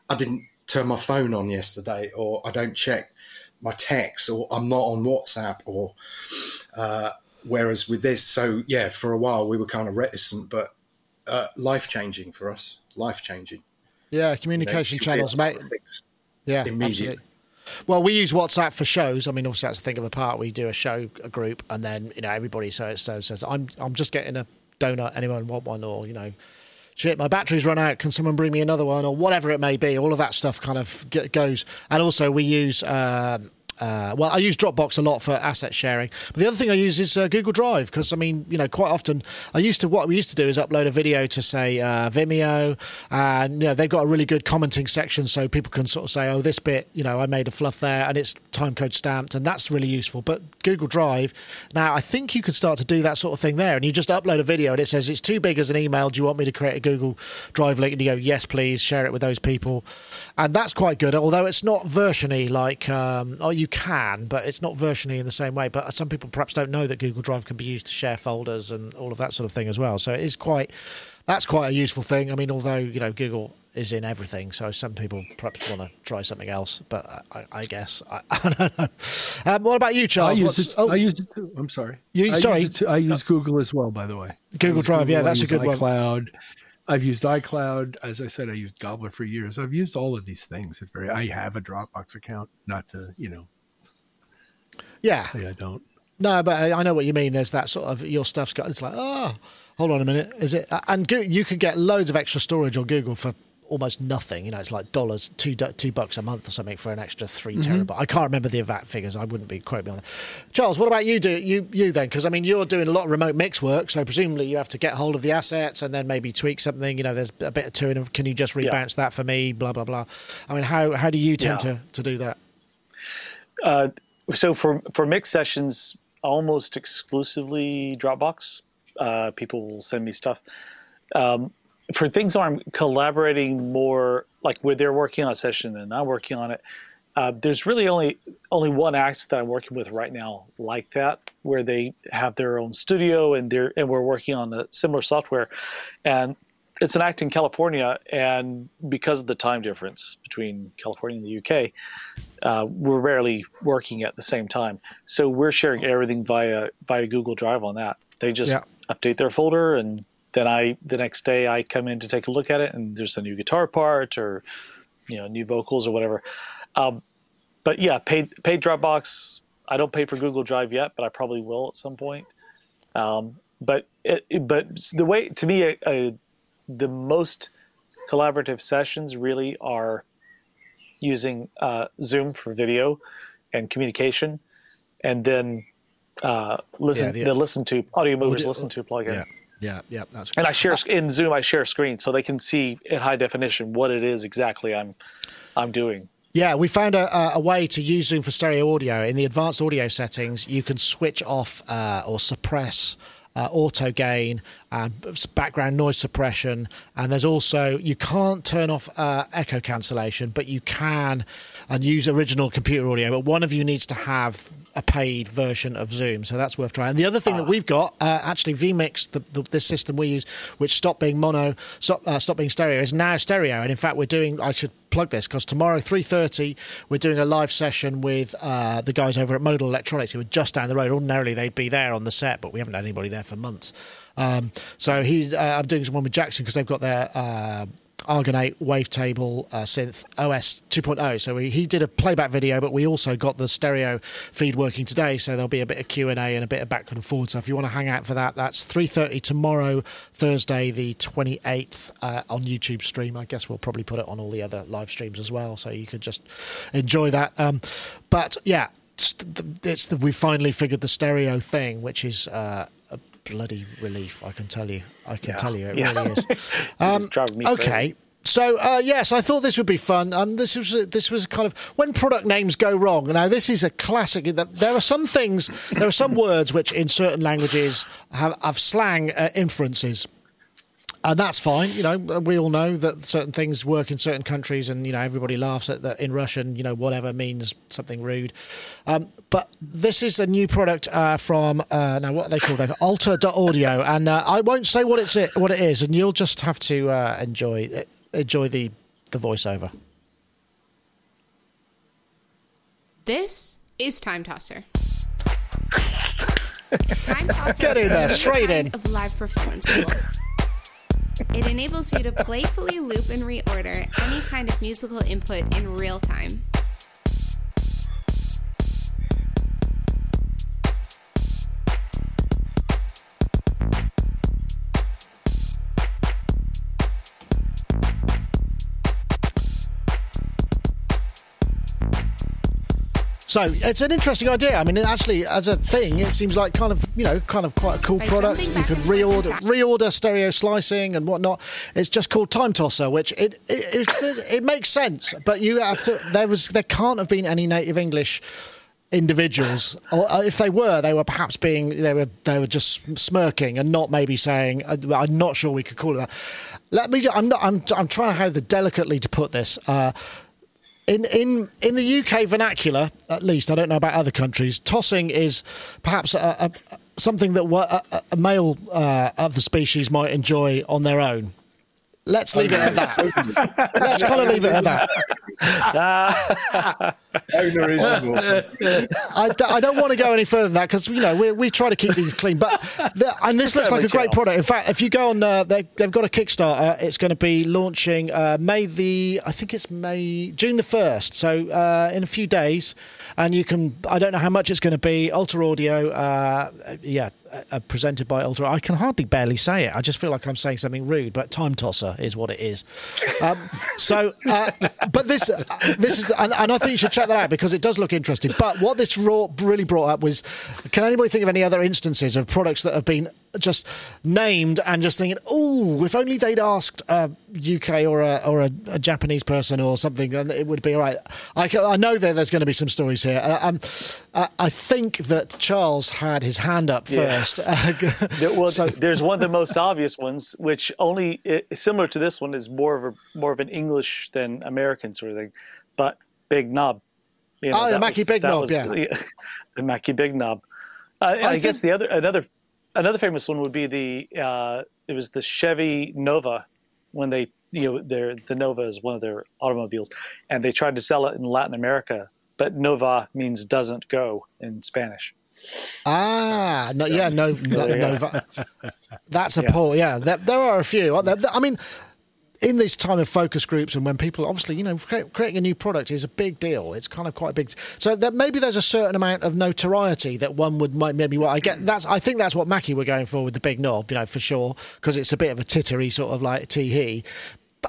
I didn't turn my phone on yesterday, or I don't check my texts, or I'm not on WhatsApp, or uh, whereas with this, so yeah, for a while we were kind of reticent, but uh, life changing for us, life changing. Yeah, communication channels, mate. Yeah, Immediate. absolutely. Well, we use WhatsApp for shows. I mean, obviously that's the thing of a part. We do a show, a group, and then you know everybody so so says, "I'm I'm just getting a donut. Anyone want one?" Or you know, shit, my battery's run out. Can someone bring me another one? Or whatever it may be. All of that stuff kind of goes. And also we use. Um, uh, well, I use Dropbox a lot for asset sharing. But the other thing I use is uh, Google Drive because I mean, you know, quite often I used to what we used to do is upload a video to say uh, Vimeo, and you know they've got a really good commenting section, so people can sort of say, oh, this bit, you know, I made a fluff there, and it's timecode stamped, and that's really useful. But Google Drive, now I think you could start to do that sort of thing there, and you just upload a video, and it says it's too big as an email. Do you want me to create a Google Drive link? And you go, yes, please, share it with those people, and that's quite good. Although it's not versiony like, um, oh, you can, but it's not versiony in the same way. But some people perhaps don't know that Google Drive can be used to share folders and all of that sort of thing as well. So it is quite, that's quite a useful thing. I mean, although you know Google is in everything, so some people perhaps want to try something else. But I, I guess I, I don't know. Um, what about you, Charles? I use, it, oh, I use it too. I'm sorry. You I sorry? Use I use Google as well, by the way. Google Drive, Google, yeah, that's a good iCloud. one. iCloud. I've used iCloud. As I said, I used Gobbler for years. I've used all of these things. Very, I have a Dropbox account, not to, you know, yeah. say I don't. No, but I I know what you mean. There's that sort of your stuff's got. It's like, oh, hold on a minute, is it? And Go- you can get loads of extra storage on Google for almost nothing. You know, it's like dollars, two two bucks a month or something for an extra 3 terabyte. I can't remember the exact figures. I wouldn't be quote me on that. Charles, what about you? Do you you then? Because I mean, you're doing a lot of remote mix work, so presumably you have to get hold of the assets and then maybe tweak something. You know, there's a bit of to it. Can you just Yeah. rebounce that for me? Blah blah blah. I mean, how how do you tend Yeah. to to do that? Uh, so for for mixed sessions, almost exclusively Dropbox. Uh, people will send me stuff. Um, for things where I'm collaborating more, like where they're working on a session and I'm working on it, uh, there's really only only one act that I'm working with right now like that, where they have their own studio and they're and we're working on a similar software, and it's an act in California, and because of the time difference between California and the UK, uh, we're rarely working at the same time. So we're sharing everything via via Google Drive on that. They just Yeah. update their folder, and then I the next day I come in to take a look at it, and there's a new guitar part or you know new vocals or whatever. Um, but yeah, paid paid Dropbox. I don't pay for Google Drive yet, but I probably will at some point. Um, but it, but the way to me, uh, uh, the most collaborative sessions really are using uh, Zoom for video and communication, and then uh, listen Yeah, the- the listen to Audiomovers Audio- listen to plugin. Yeah, yeah, yeah. That's And I share in Zoom. I share screen so they can see in high definition what it is exactly I'm I'm doing. Yeah, we found a, a- a way to use Zoom for stereo audio. In the advanced audio settings, you can switch off uh, or suppress uh, auto gain, and background noise suppression, and there's also you can't turn off uh, echo cancellation, but you can and use original computer audio. But one of you needs to have a paid version of Zoom, so that's worth trying. And The other thing that we've got, uh, actually, vMix, the, the, this system we use, which stopped being mono, stop, uh, stopped being stereo, is now stereo. And in fact, we're doing. I should plug this because tomorrow, three thirty, we're doing a live session with uh, the guys over at Modal Electronics who are just down the road. Ordinarily, they'd be there on the set, but we haven't had anybody there for months. Um, so he's. Uh, I'm doing some one with Jackson because they've got their. Uh, Argon8 Wavetable uh, synth OS 2.0. So we, he did a playback video, but we also got the stereo feed working today. So there'll be a bit of Q and A and a bit of back and forth. So if you want to hang out for that, that's 3:30 tomorrow, Thursday, the 28th, uh, on YouTube stream. I guess we'll probably put it on all the other live streams as well, so you could just enjoy that. Um, but yeah, it's the, it's the, we finally figured the stereo thing, which is. Uh, bloody relief, I can tell you. I can Yeah. tell you, it Yeah. really is. Um, It's driving me okay. crazy. So uh, yes, I thought this would be fun. Um, this was this was kind of when product names go wrong. Now this is a classic. that There are some things, there are some words which in certain languages have, have slang uh, inferences. And that's fine, you know. We all know that certain things work in certain countries, and you know everybody laughs at that in Russian. You know, whatever means something rude. Um, but this is a new product uh, from uh, now what are they called? They're Alter.audio, and uh, I won't say what it's what it is, and you'll just have to uh, enjoy enjoy the the voiceover. This is Time Tosser. Time Tosser Get in there, straight in. Of live performance. It enables you to playfully loop and reorder any kind of musical input in real time. So it's an interesting idea. I mean, it actually, as a thing, it seems like kind of you know, kind of quite a cool product. You could reorder reorder stereo slicing and whatnot. It's just called Time Tosser, which it it, it, it makes sense. But you have to. There was there can't have been any native English individuals or uh, if they were they were perhaps being they were they were just smirking and not maybe saying uh, i'm not sure we could call it that let me i'm not i'm, I'm trying to how the delicately to put this uh, in in in the UK vernacular, at least I don't know about other countries. Tossing is perhaps a, a, something that a, a male uh, of the species might enjoy on their own. Let's leave it at that. Let's kind of leave it at that. Owner is awesome. I, d- I don't want to go any further than that because you know we we try to keep these clean. But the, and this looks like a great product. In fact, if you go on, uh, they, they've got a Kickstarter. It's going to be launching uh, May the I think it's May June the first. So uh, in a few days, and you can I don't know how much it's going to be. Ultra Audio, uh, yeah, uh, presented by Ultra. I can hardly barely say it. I just feel like I'm saying something rude. But Time Tosser is what it is. Um, so, uh, but this uh, this is and, and I think you should check that out because it does look interesting. But what this raw really brought up was, can anybody think of any other instances of products that have been just named and just thinking, oh, if only they'd asked a UK or a or a, a Japanese person or something, then it would be all right. I, I know that there's going to be some stories here. Uh, um, uh, I think that Charles had his hand up first. There- well, So- there's one of the most obvious ones, which only similar to this one is more of a more of an English than American sort of thing, but Big Knob. You Oh, the Mackie Big that Knob, yeah. the Mackie Big Knob. Uh, I, I guess the other another another famous one would be the uh, it was the Chevy Nova when they you know their the Nova is one of their automobiles, and they tried to sell it in Latin America, but Nova means doesn't go in Spanish. Ah, no, yeah, no, no, Yeah. no va- that's a Yeah. pull. Yeah, there, there are a few. I mean, in this time of focus groups and when people obviously, you know, cre- creating a new product is a big deal. It's kind of quite a big. So that maybe there's a certain amount of notoriety that one would maybe. What I get that's I think that's what Mackie were going for with the big knob, you know, for sure, because it's a bit of a tittery sort of like tee hee.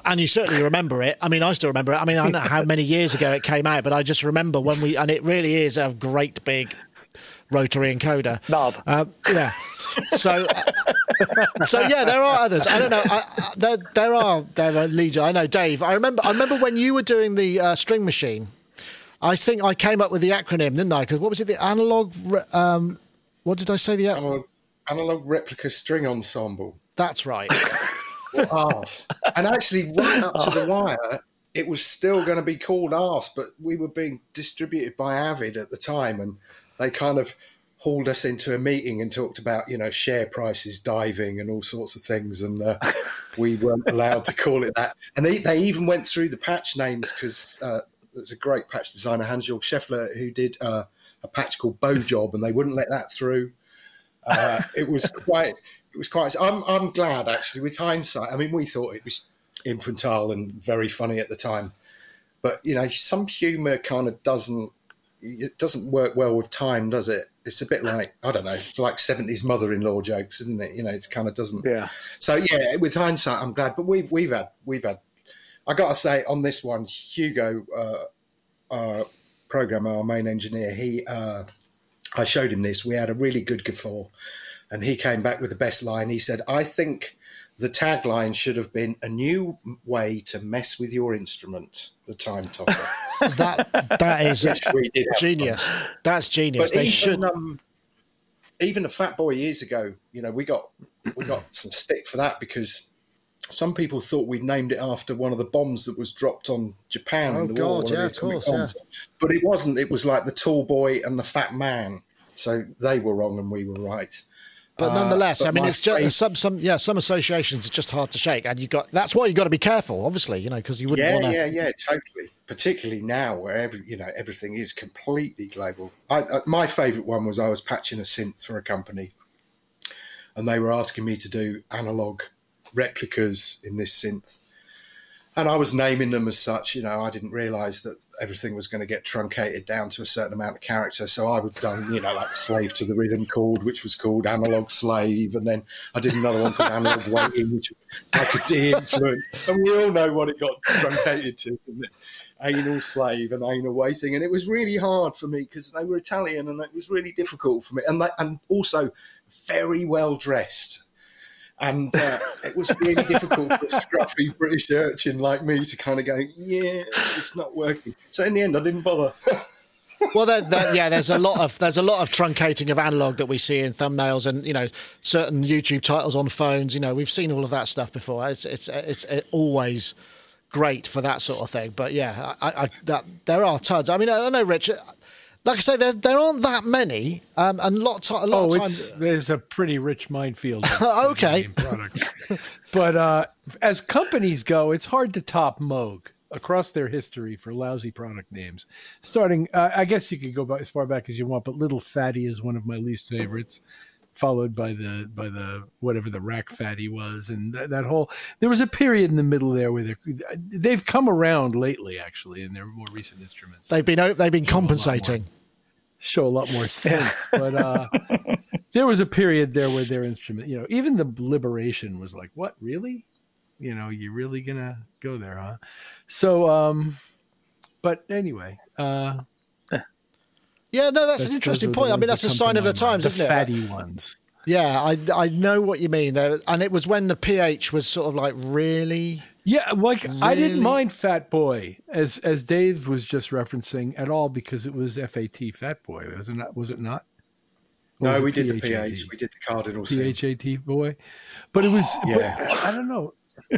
And you certainly remember it. I mean, I still remember it. I mean, I don't know how many years ago it came out, but I just remember when we, and it really is a great big rotary encoder. Knob. Um, yeah. So, uh, so yeah, there are others. I don't know. I, I, there, there are there are legion. I know, Dave. I remember. I remember when you were doing the uh, string machine. I think I came up with the acronym, didn't I? Because what was it? The analog. Re- um, what did I say? The Analog, analog replica string ensemble. that's right. Arse. and actually, right up to the wire, it was still going to be called Arse, but we were being distributed by Avid at the time, and they kind of hauled us into a meeting and talked about, you know, share prices diving and all sorts of things, and uh, we weren't allowed to call it that. And they, they even went through the patch names because uh, there's a great patch designer, Hans-Jörg Scheffler, who did uh, a patch called Bow Job, and they wouldn't let that through. Uh, it was quite. It was quite. I'm. I'm glad actually. With hindsight, I mean, we thought it was infantile and very funny at the time, but you know, some humour kind of doesn't. It doesn't work well with time, does it? It's a bit like I don't know. It's like seventies mother-in-law jokes, isn't it? You know, it kind of doesn't. Yeah. So yeah, with hindsight, I'm glad. But we've we've had we've had. I got to say on this one, Hugo, uh, our programmer, our main engineer, he. Uh, I showed him this. We had a really good guffaw, and he came back with the best line. He said, "I think the tagline should have been a new way to mess with your instrument." The time tosser. That that is Which we did genius. That's genius. but they even, should. Um, even a fat boy years ago, you know, we got we got some stick for that because some people thought we'd named it after one of the bombs that was dropped on Japan. Oh, in the God, war, yeah, the of course, bombs. But it wasn't. It was like the tall boy and the fat man. So they were wrong and we were right. But Uh, nonetheless, but I mean, it's just some some yeah some associations are just hard to shake, and you got that's why you've got to be careful, obviously, you know, because you wouldn't yeah, want to. yeah, yeah, yeah, totally. Particularly now, where every you know everything is completely global. I, I, my favourite one was I was patching a synth for a company, and they were asking me to do analog replicas in this synth, and I was naming them as such. You know, I didn't realise that everything was going to get truncated down to a certain amount of character. So I would done, you know, like Slave to the Rhythm chord, which was called Analog Slave, and then I did another one called Analog Waiting, which was like a D influence. And we all know what it got truncated to, didn't it? Anal Slave and Anal Waiting, and it was really hard for me because they were Italian, and it was really difficult for me, and they, and also very well dressed and uh, it was really difficult for a scruffy British urchin like me to kind of go, yeah, it's not working. So in the end, I didn't bother. well, there, there, yeah, there's a lot of there's a lot of truncating of analog that we see in thumbnails, and you know, certain YouTube titles on phones. You know, we've seen all of that stuff before. It's it's it's, always great for that sort of thing. But yeah, I, I, that there are tons. I mean, I don't know, Rich like I say, there, there aren't that many, um, and lots, a lot oh, of times. there's a pretty rich minefield. okay, but uh, as companies go, it's hard to top Moog across their history for lousy product names. Starting, uh, I guess you could go as far back as you want, but Little Phatty is one of my least favorites. Followed by the by the whatever the Rack Phatty was, and that, that whole there was a period in the middle there where they've come around lately, actually, in their more recent instruments. They've been they've been compensating show a lot more sense. But uh, there was a period there where their instrument, you know, even the Liberation was like, what, really? You know, you're really gonna go there, huh? So, um, but anyway, uh, yeah, no, that's, that's an interesting point. I mean, that's a sign of the times, the isn't it? Fatty ones. Yeah, I I know what you mean there, and it was when the pH was sort of like really yeah, like really? I didn't mind Fat Boy as as Dave was just referencing at all because it was FAT Fat Boy, was it not? Was it not? Or no, we did the PH. We did the Cardinal PHAT boy, but it was. yeah, but, I don't know.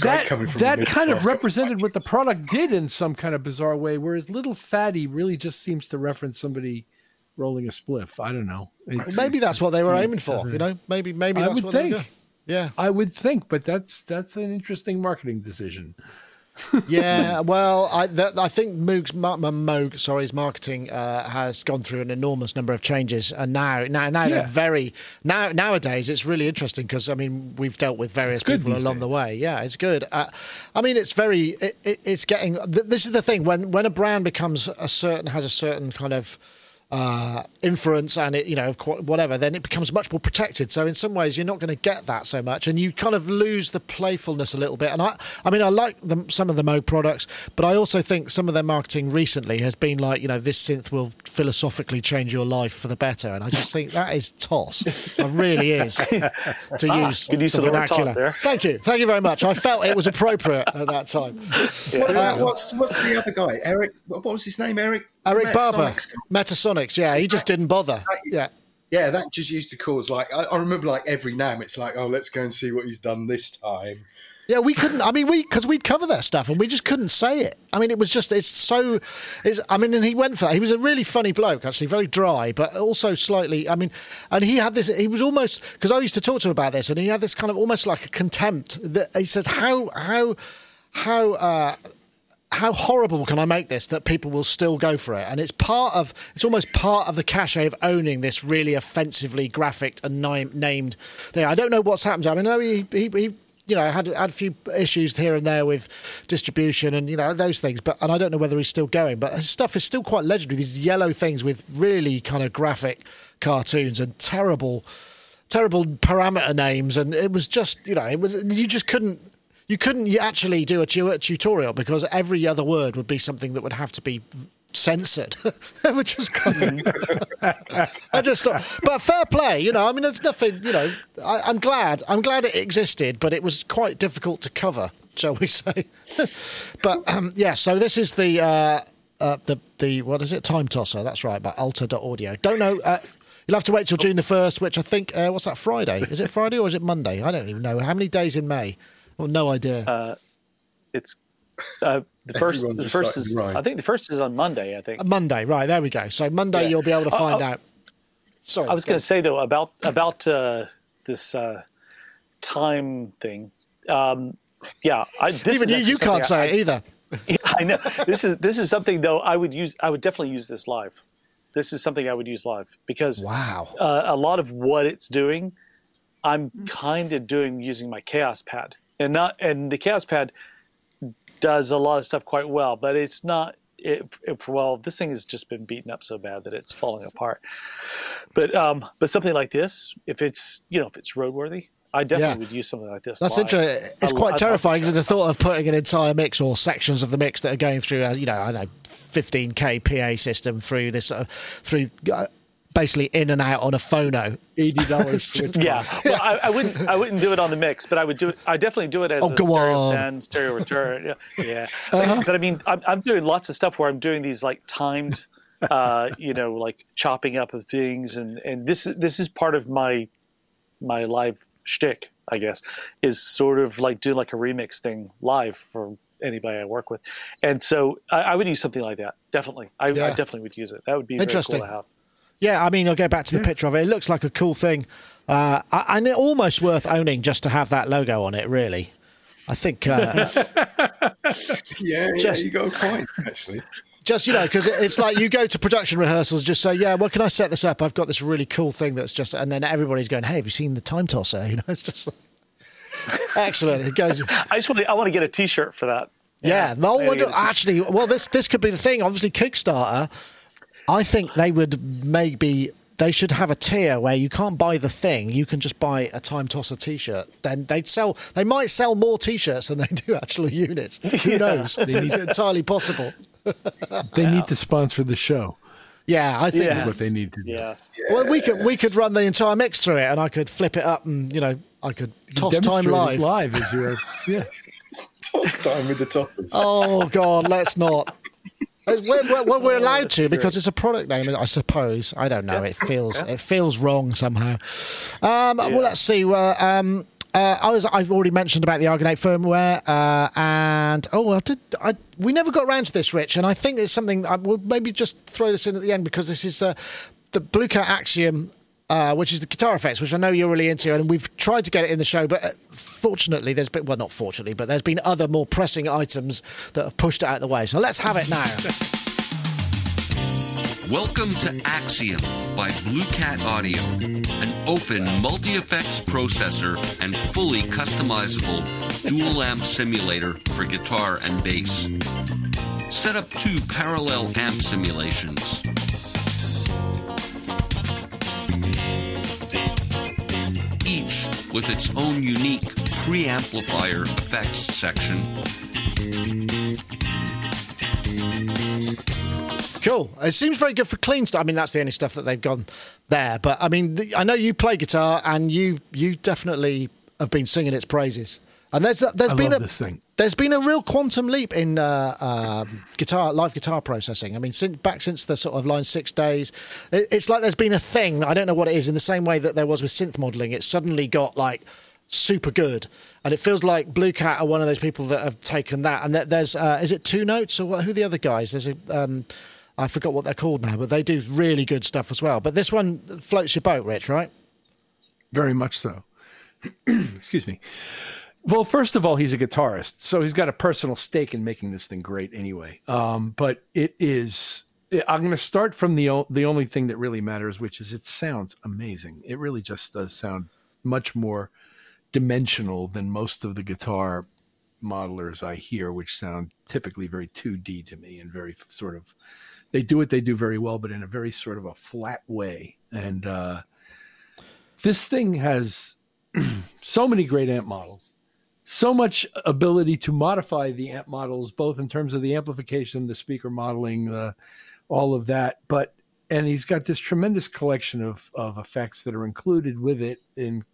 that that kind of represented what the product did in some kind of bizarre way, whereas Little Phatty really just seems to reference somebody rolling a spliff. I don't know. It, maybe that's what they were aiming for. You know, maybe maybe that's what think. they yeah, I would think, but that's that's an interesting marketing decision. yeah, well, I I think Moog's Moog, sorry, his marketing uh, has gone through an enormous number of changes, and now now now yeah. they're very now nowadays it's really interesting because I mean we've dealt with various people along days. the way. Yeah, it's good. Uh, I mean, it's very it, it, it's getting. Th- this is the thing when when a brand becomes a certain has a certain kind of uh, inference and it, you know, whatever, then it becomes much more protected. So in some ways, you're not going to get that so much, and you kind of lose the playfulness a little bit. And I, I mean, I like some of the Moog products, but I also think some of their marketing recently has been like, you know, this synth will philosophically change your life for the better, and I just think that is toss. it really is to ah, use use the vernacular. Thank you, thank you very much. I felt it was appropriate at that time. Yeah. What about, what's what's the other guy? Eric. What was his name? Eric. Eric Barbour, Metasonix. Yeah, he just didn't bother. Yeah. Yeah, that just used to cause like I, I remember like every NAMM, it's like, oh, let's go and see what he's done this time. Yeah, we couldn't. I mean, we because we'd cover that stuff and we just couldn't say it. I mean, it was just it's so. It's. I mean, and he went for that. He was a really funny bloke, actually, very dry, but also slightly. I mean, and he had this. He was almost because I used to talk to him about this, and he had this kind of almost like a contempt. That he says how how how. Uh, how horrible can I make this that people will still go for it? And it's part of, it's almost part of the cachet of owning this really offensively graphic and named thing. I don't know what's happened. I mean, I he, he, he you know, had had a few issues here and there with distribution and you know those things. But and I don't know whether he's still going. But his stuff is still quite legendary. These yellow things with really kind of graphic cartoons and terrible, terrible parameter names. And it was just you know it was you just couldn't you couldn't actually do a tutorial because every other word would be something that would have to be censored, which was of. I just thought, but fair play, you know. I mean, there's nothing, you know. I, am glad, I'm glad it existed, but it was quite difficult to cover, shall we say? but um, yeah, so this is the uh, uh, the the what is it? Time tosser. That's right, by Alter.audio. Don't know. Uh, You'll have to wait till June the first, which I think uh, what's that Friday? Is it Friday or is it Monday? I don't even know. How many days in May? Well, no idea. Uh, it's uh, the first. the first is. Right. I think the first is on Monday. I think Monday. Right there we go. So Monday yeah. you'll be able to uh, find uh, out. Sorry, I was going to say though about about uh, this uh, time thing. Um, yeah, I, even you, you can't say I, it either. Yeah, I know. This is this is something though. I would use. I would definitely use this live. This is something I would use live because wow, a lot of what it's doing, I'm kind of doing using my Kaoss Pad and not and the Kaoss Pad does a lot of stuff quite well, but it's not. It, it, well, this thing has just been beaten up so bad that it's falling apart. But um, but something like this, if it's you know if it's roadworthy, I definitely yeah. would use something like this. That's interesting. It's I, quite I, terrifying because the thought of putting an entire mix or sections of the mix that are going through, a, you know, I don't know, 15k PA system through this, uh, through uh, basically in and out on a phono. Eighty dollars. yeah, well, I, I, wouldn't. I wouldn't do it on the mix, but I would do it. I definitely do it as oh, a stereo on. send, stereo return. Yeah, yeah. Uh-huh. But I mean, I'm, I'm doing lots of stuff where I'm doing these like timed, uh, you know, like chopping up of things, and and this this is part of my my live shtick, I guess, is sort of like doing like a remix thing live for anybody I work with, and so I, I would use something like that. Definitely, I, yeah. I, definitely would use it. That would be interesting. Cool to have. Yeah, I mean, I'll go back to the yeah. picture of it. It looks like a cool thing, uh, and it almost worth owning just to have that logo on it. Really, I think. Uh, yeah, just, yeah, you got a point actually. Just you know, because it's like you go to production rehearsals, just say, "Yeah, well, can I set this up? I've got this really cool thing that's just," and then everybody's going, "Hey, have you seen the time tosser?" You know, it's just excellent. It goes. I just want to, I want to get a T-shirt for that. Yeah, yeah no, actually, well, this this could be the thing. Obviously, Kickstarter I think they would maybe they should have a tier where you can't buy the thing, you can just buy a time tosser T-shirt. Then they'd sell. They might sell more T-shirts than they do actual units. Who knows? it's entirely possible. they need to sponsor the show. Yeah, I think yes. that's what they need to do. Yes. Well, we could we could run the entire mix through it, and I could flip it up, and you know, I could toss time live. Live is your yeah. toss time with the tossers. Oh God, let's not. We're, we're, we're, allowed to because it's a product name, I suppose. I don't know. It feels it feels wrong somehow. Um, yeah. Well, let's see. Uh, um, uh, I was I've already mentioned about the Argon8 firmware, uh, and oh, I did. I, we never got around to this, Rich, and I think it's something. I will maybe just throw this in at the end because this is uh, the Blue Cat Axiom uh, which is the guitar effects, which I know you're really into, and we've tried to get it in the show, but uh, fortunately, there's been well, not fortunately, but there's been other more pressing items that have pushed it out of the way. So let's have it now. Welcome to Axiom by Blue Cat Audio, an open multi effects processor and fully customizable dual amp simulator for guitar and bass. Set up two parallel amp simulations with its own unique preamplifier effects section. Cool. It seems very good for clean stuff. I mean, that's the only stuff that they've gone there. But I mean, I know you play guitar, and you you definitely have been singing its praises. And there's there's I been a there's been a real quantum leap in uh, uh, guitar live guitar processing. I mean, since, back since the sort of line six days, it, it's like there's been a thing. I don't know what it is. In the same way that there was with synth modeling, it suddenly got like super good, and it feels like Blue Cat are one of those people that have taken that. And there's uh, is it two notes or what, who are the other guys? There's a um, I forgot what they're called now, but they do really good stuff as well. But this one floats your boat, Rich, right? Very much so. Excuse me. Well, first of all, he's a guitarist, so he's got a personal stake in making this thing great anyway. Um, but it is. I'm going to start from the the only thing that really matters, which is it sounds amazing. It really just does sound much more dimensional than most of the guitar modelers I hear, which sound typically very 2D to me and very sort of. They do what they do very well, but in a very sort of a flat way. And uh, this thing has so many great amp models so much ability to modify the amp models, both in terms of the amplification, the speaker modeling, uh, all of that. But and he's got this tremendous collection of of effects that are included with it in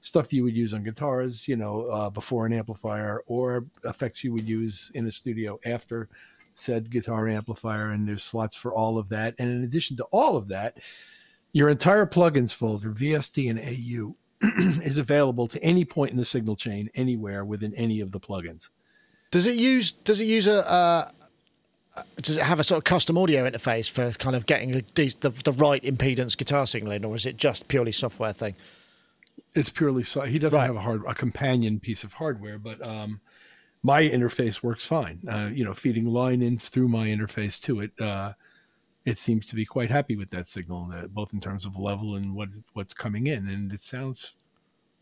stuff you would use on guitars, you know, uh, before an amplifier, or effects you would use in a studio after said guitar amplifier. And there's slots for all of that. And in addition to all of that, your entire plugins folder, VST and AU, is available to any point in the signal chain anywhere within any of the plugins. Does it use Does it use a uh, Does it have a sort of custom audio interface for kind of getting a, the the right impedance guitar signaling, or is it just purely software thing? It's purely so. He doesn't right. have a hard a companion piece of hardware, but um, my interface works fine. Uh, you know, feeding line in through my interface to it. Uh, it seems to be quite happy with that signal, uh, both in terms of level and what what's coming in, and it sounds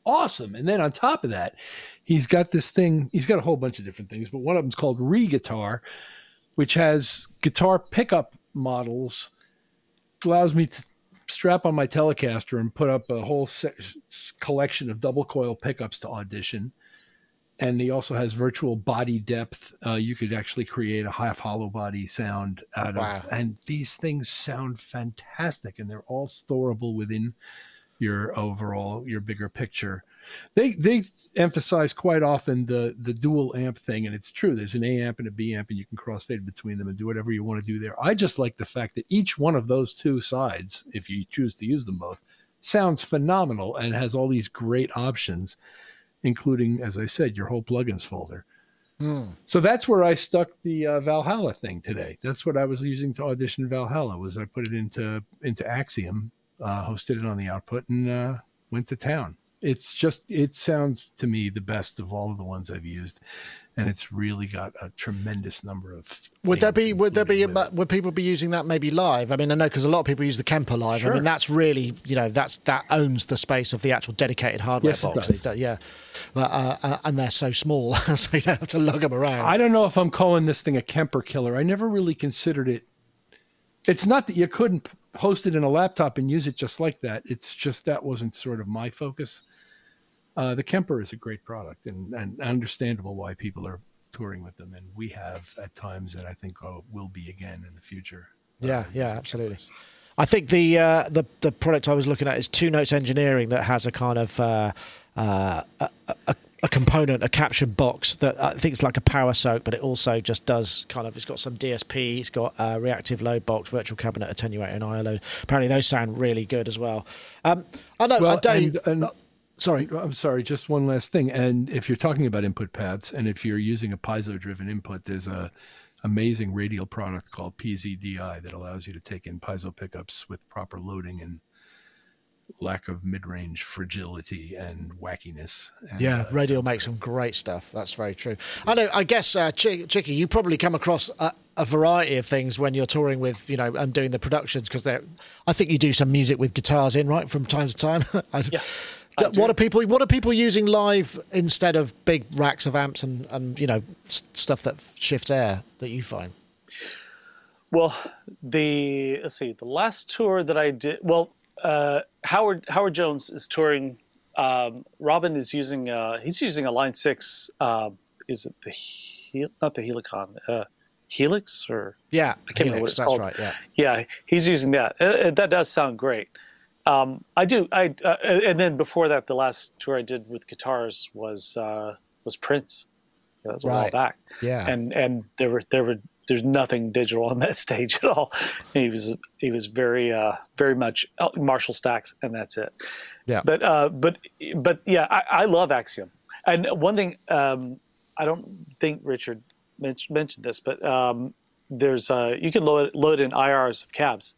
awesome. And then on top of that, he's got this thing. He's got a whole bunch of different things, but one of them's called Re-Guitar, which has guitar pickup models. Allows me to strap on my Telecaster and put up a whole se- collection of double coil pickups to audition. And he also has virtual body depth. Uh, you could actually create a half hollow body sound out Wow. of, and these things sound fantastic, and they're all storable within your overall your bigger picture. They they emphasize quite often the the dual amp thing, and it's true. There's an A amp and a B amp, and you can crossfade between them and do whatever you want to do there. I just like the fact that each one of those two sides, if you choose to use them both, sounds phenomenal and has all these great options, including, as I said, your whole plugins folder. So that's where I stuck the uh, Valhalla thing today. That's what I was using to audition Valhalla. Was I put it into into Axiom, uh, hosted it on the output, and uh, went to town. It's just it sounds to me the best of all of the ones I've used, and it's really got a tremendous number of. Would there be would there be would people be using that maybe live? I mean, I know because a lot of people use the Kemper live. I mean, that's really you know that's that owns the space of the actual dedicated hardware Yes, it box. does. Yeah, but, uh, uh, and they're so small, so you don't have to lug them around. I don't know if I'm calling this thing a Kemper killer. I never really considered it. It's not that you couldn't host it in a laptop and use it just like that. It's just that wasn't sort of my focus. Uh, the Kemper is a great product and, and understandable why people are touring with them. And we have at times, and I think uh, will be again in the future. Yeah, yeah, absolutely. I think the uh, the the product I was looking at is Two Notes Engineering that has a kind of uh, uh, a, a, a component, a Captor box that I think it's like a power soak, but it also just does kind of. It's got some DSP, it's got a reactive load box, virtual cabinet attenuator, and IO load. Apparently, those sound really good as well. Um, I know, uh, Well, Dave. and- and- uh, sorry, I'm sorry, just one last thing. And if you're talking about input pads, and if you're using a piezo driven input, there's a amazing radial product called PZDI that allows you to take in piezo pickups with proper loading and lack of mid range fragility and wackiness. And, Yeah, uh, Radial makes some great stuff. That's very true. I know. I guess, uh, Chick- Chicky, you probably come across a, a variety of things when you're touring with, you know, and doing the productions because they're. I think you do some music with guitars in, right, from time to time. I- Yeah, Do. what are people? What are people using live instead of big racks of amps and and you know stuff that shifts air that you find? Well, the let's see, the last tour that I did. Well, uh, Howard Howard Jones is touring. Um, Robin is using. Uh, he's using a Line Six. Uh, is it the Hel- not the Helicon? Uh, Helix or Yeah, I can't remember what it's that's called. right. Yeah. yeah, he's using that. Uh, uh, that does sound great. Um, I do. I uh, and then before that, the last tour I did with guitars was uh, was Prince. That was a while back. Yeah. And and there were there were there's nothing digital on that stage at all. He was he was very uh, very much Marshall Stacks, and that's it. Yeah. But uh, but but yeah, I, I love Axiom. And one thing um, I don't think Richard men- mentioned this, but um, there's uh, you can load load in IRs of cabs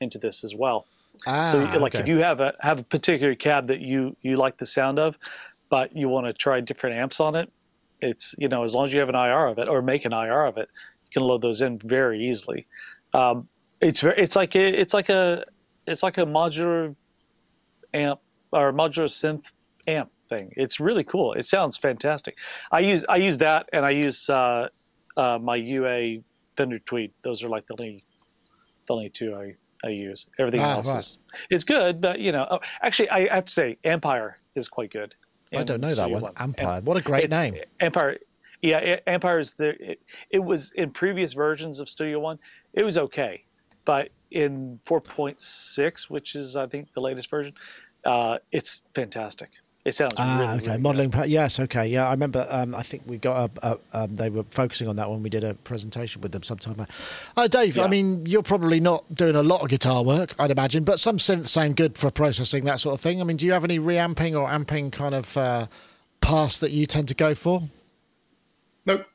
into this as well. Ah, so like okay. if you have a have a particular cab that you you like the sound of, but you want to try different amps on it, it's you know as long as you have an IR of it or make an IR of it, you can load those in very easily. Um, it's very it's like a, it's like a it's like a modular amp or modular synth amp thing. It's really cool. It sounds fantastic. I use I use that and I use uh, uh, my UA Fender Tweed. Those are like the only the only two I, I use. Everything Ah, else right. is is good, but you know, oh, actually, I have to say, Ampire is quite good. I don't know that Studio one. Ampire. What a It's- great name. Ampire. Yeah, Ampire is the. It, it was in previous versions of Studio One. It was okay, but in 4.6, which is I think the latest version, uh, it's fantastic. It sounds Ah, really, okay. really Modeling. pa- Yes, okay. Yeah, I remember. Um, I think we got a. a um, they were focusing on that when we did a presentation with them sometime. back. Uh, Dave, I mean, you're probably not doing a lot of guitar work, I'd imagine, but some synths sound good for processing that sort of thing. I mean, do you have any reamping or amping kind of uh, paths that you tend to go for? Nope.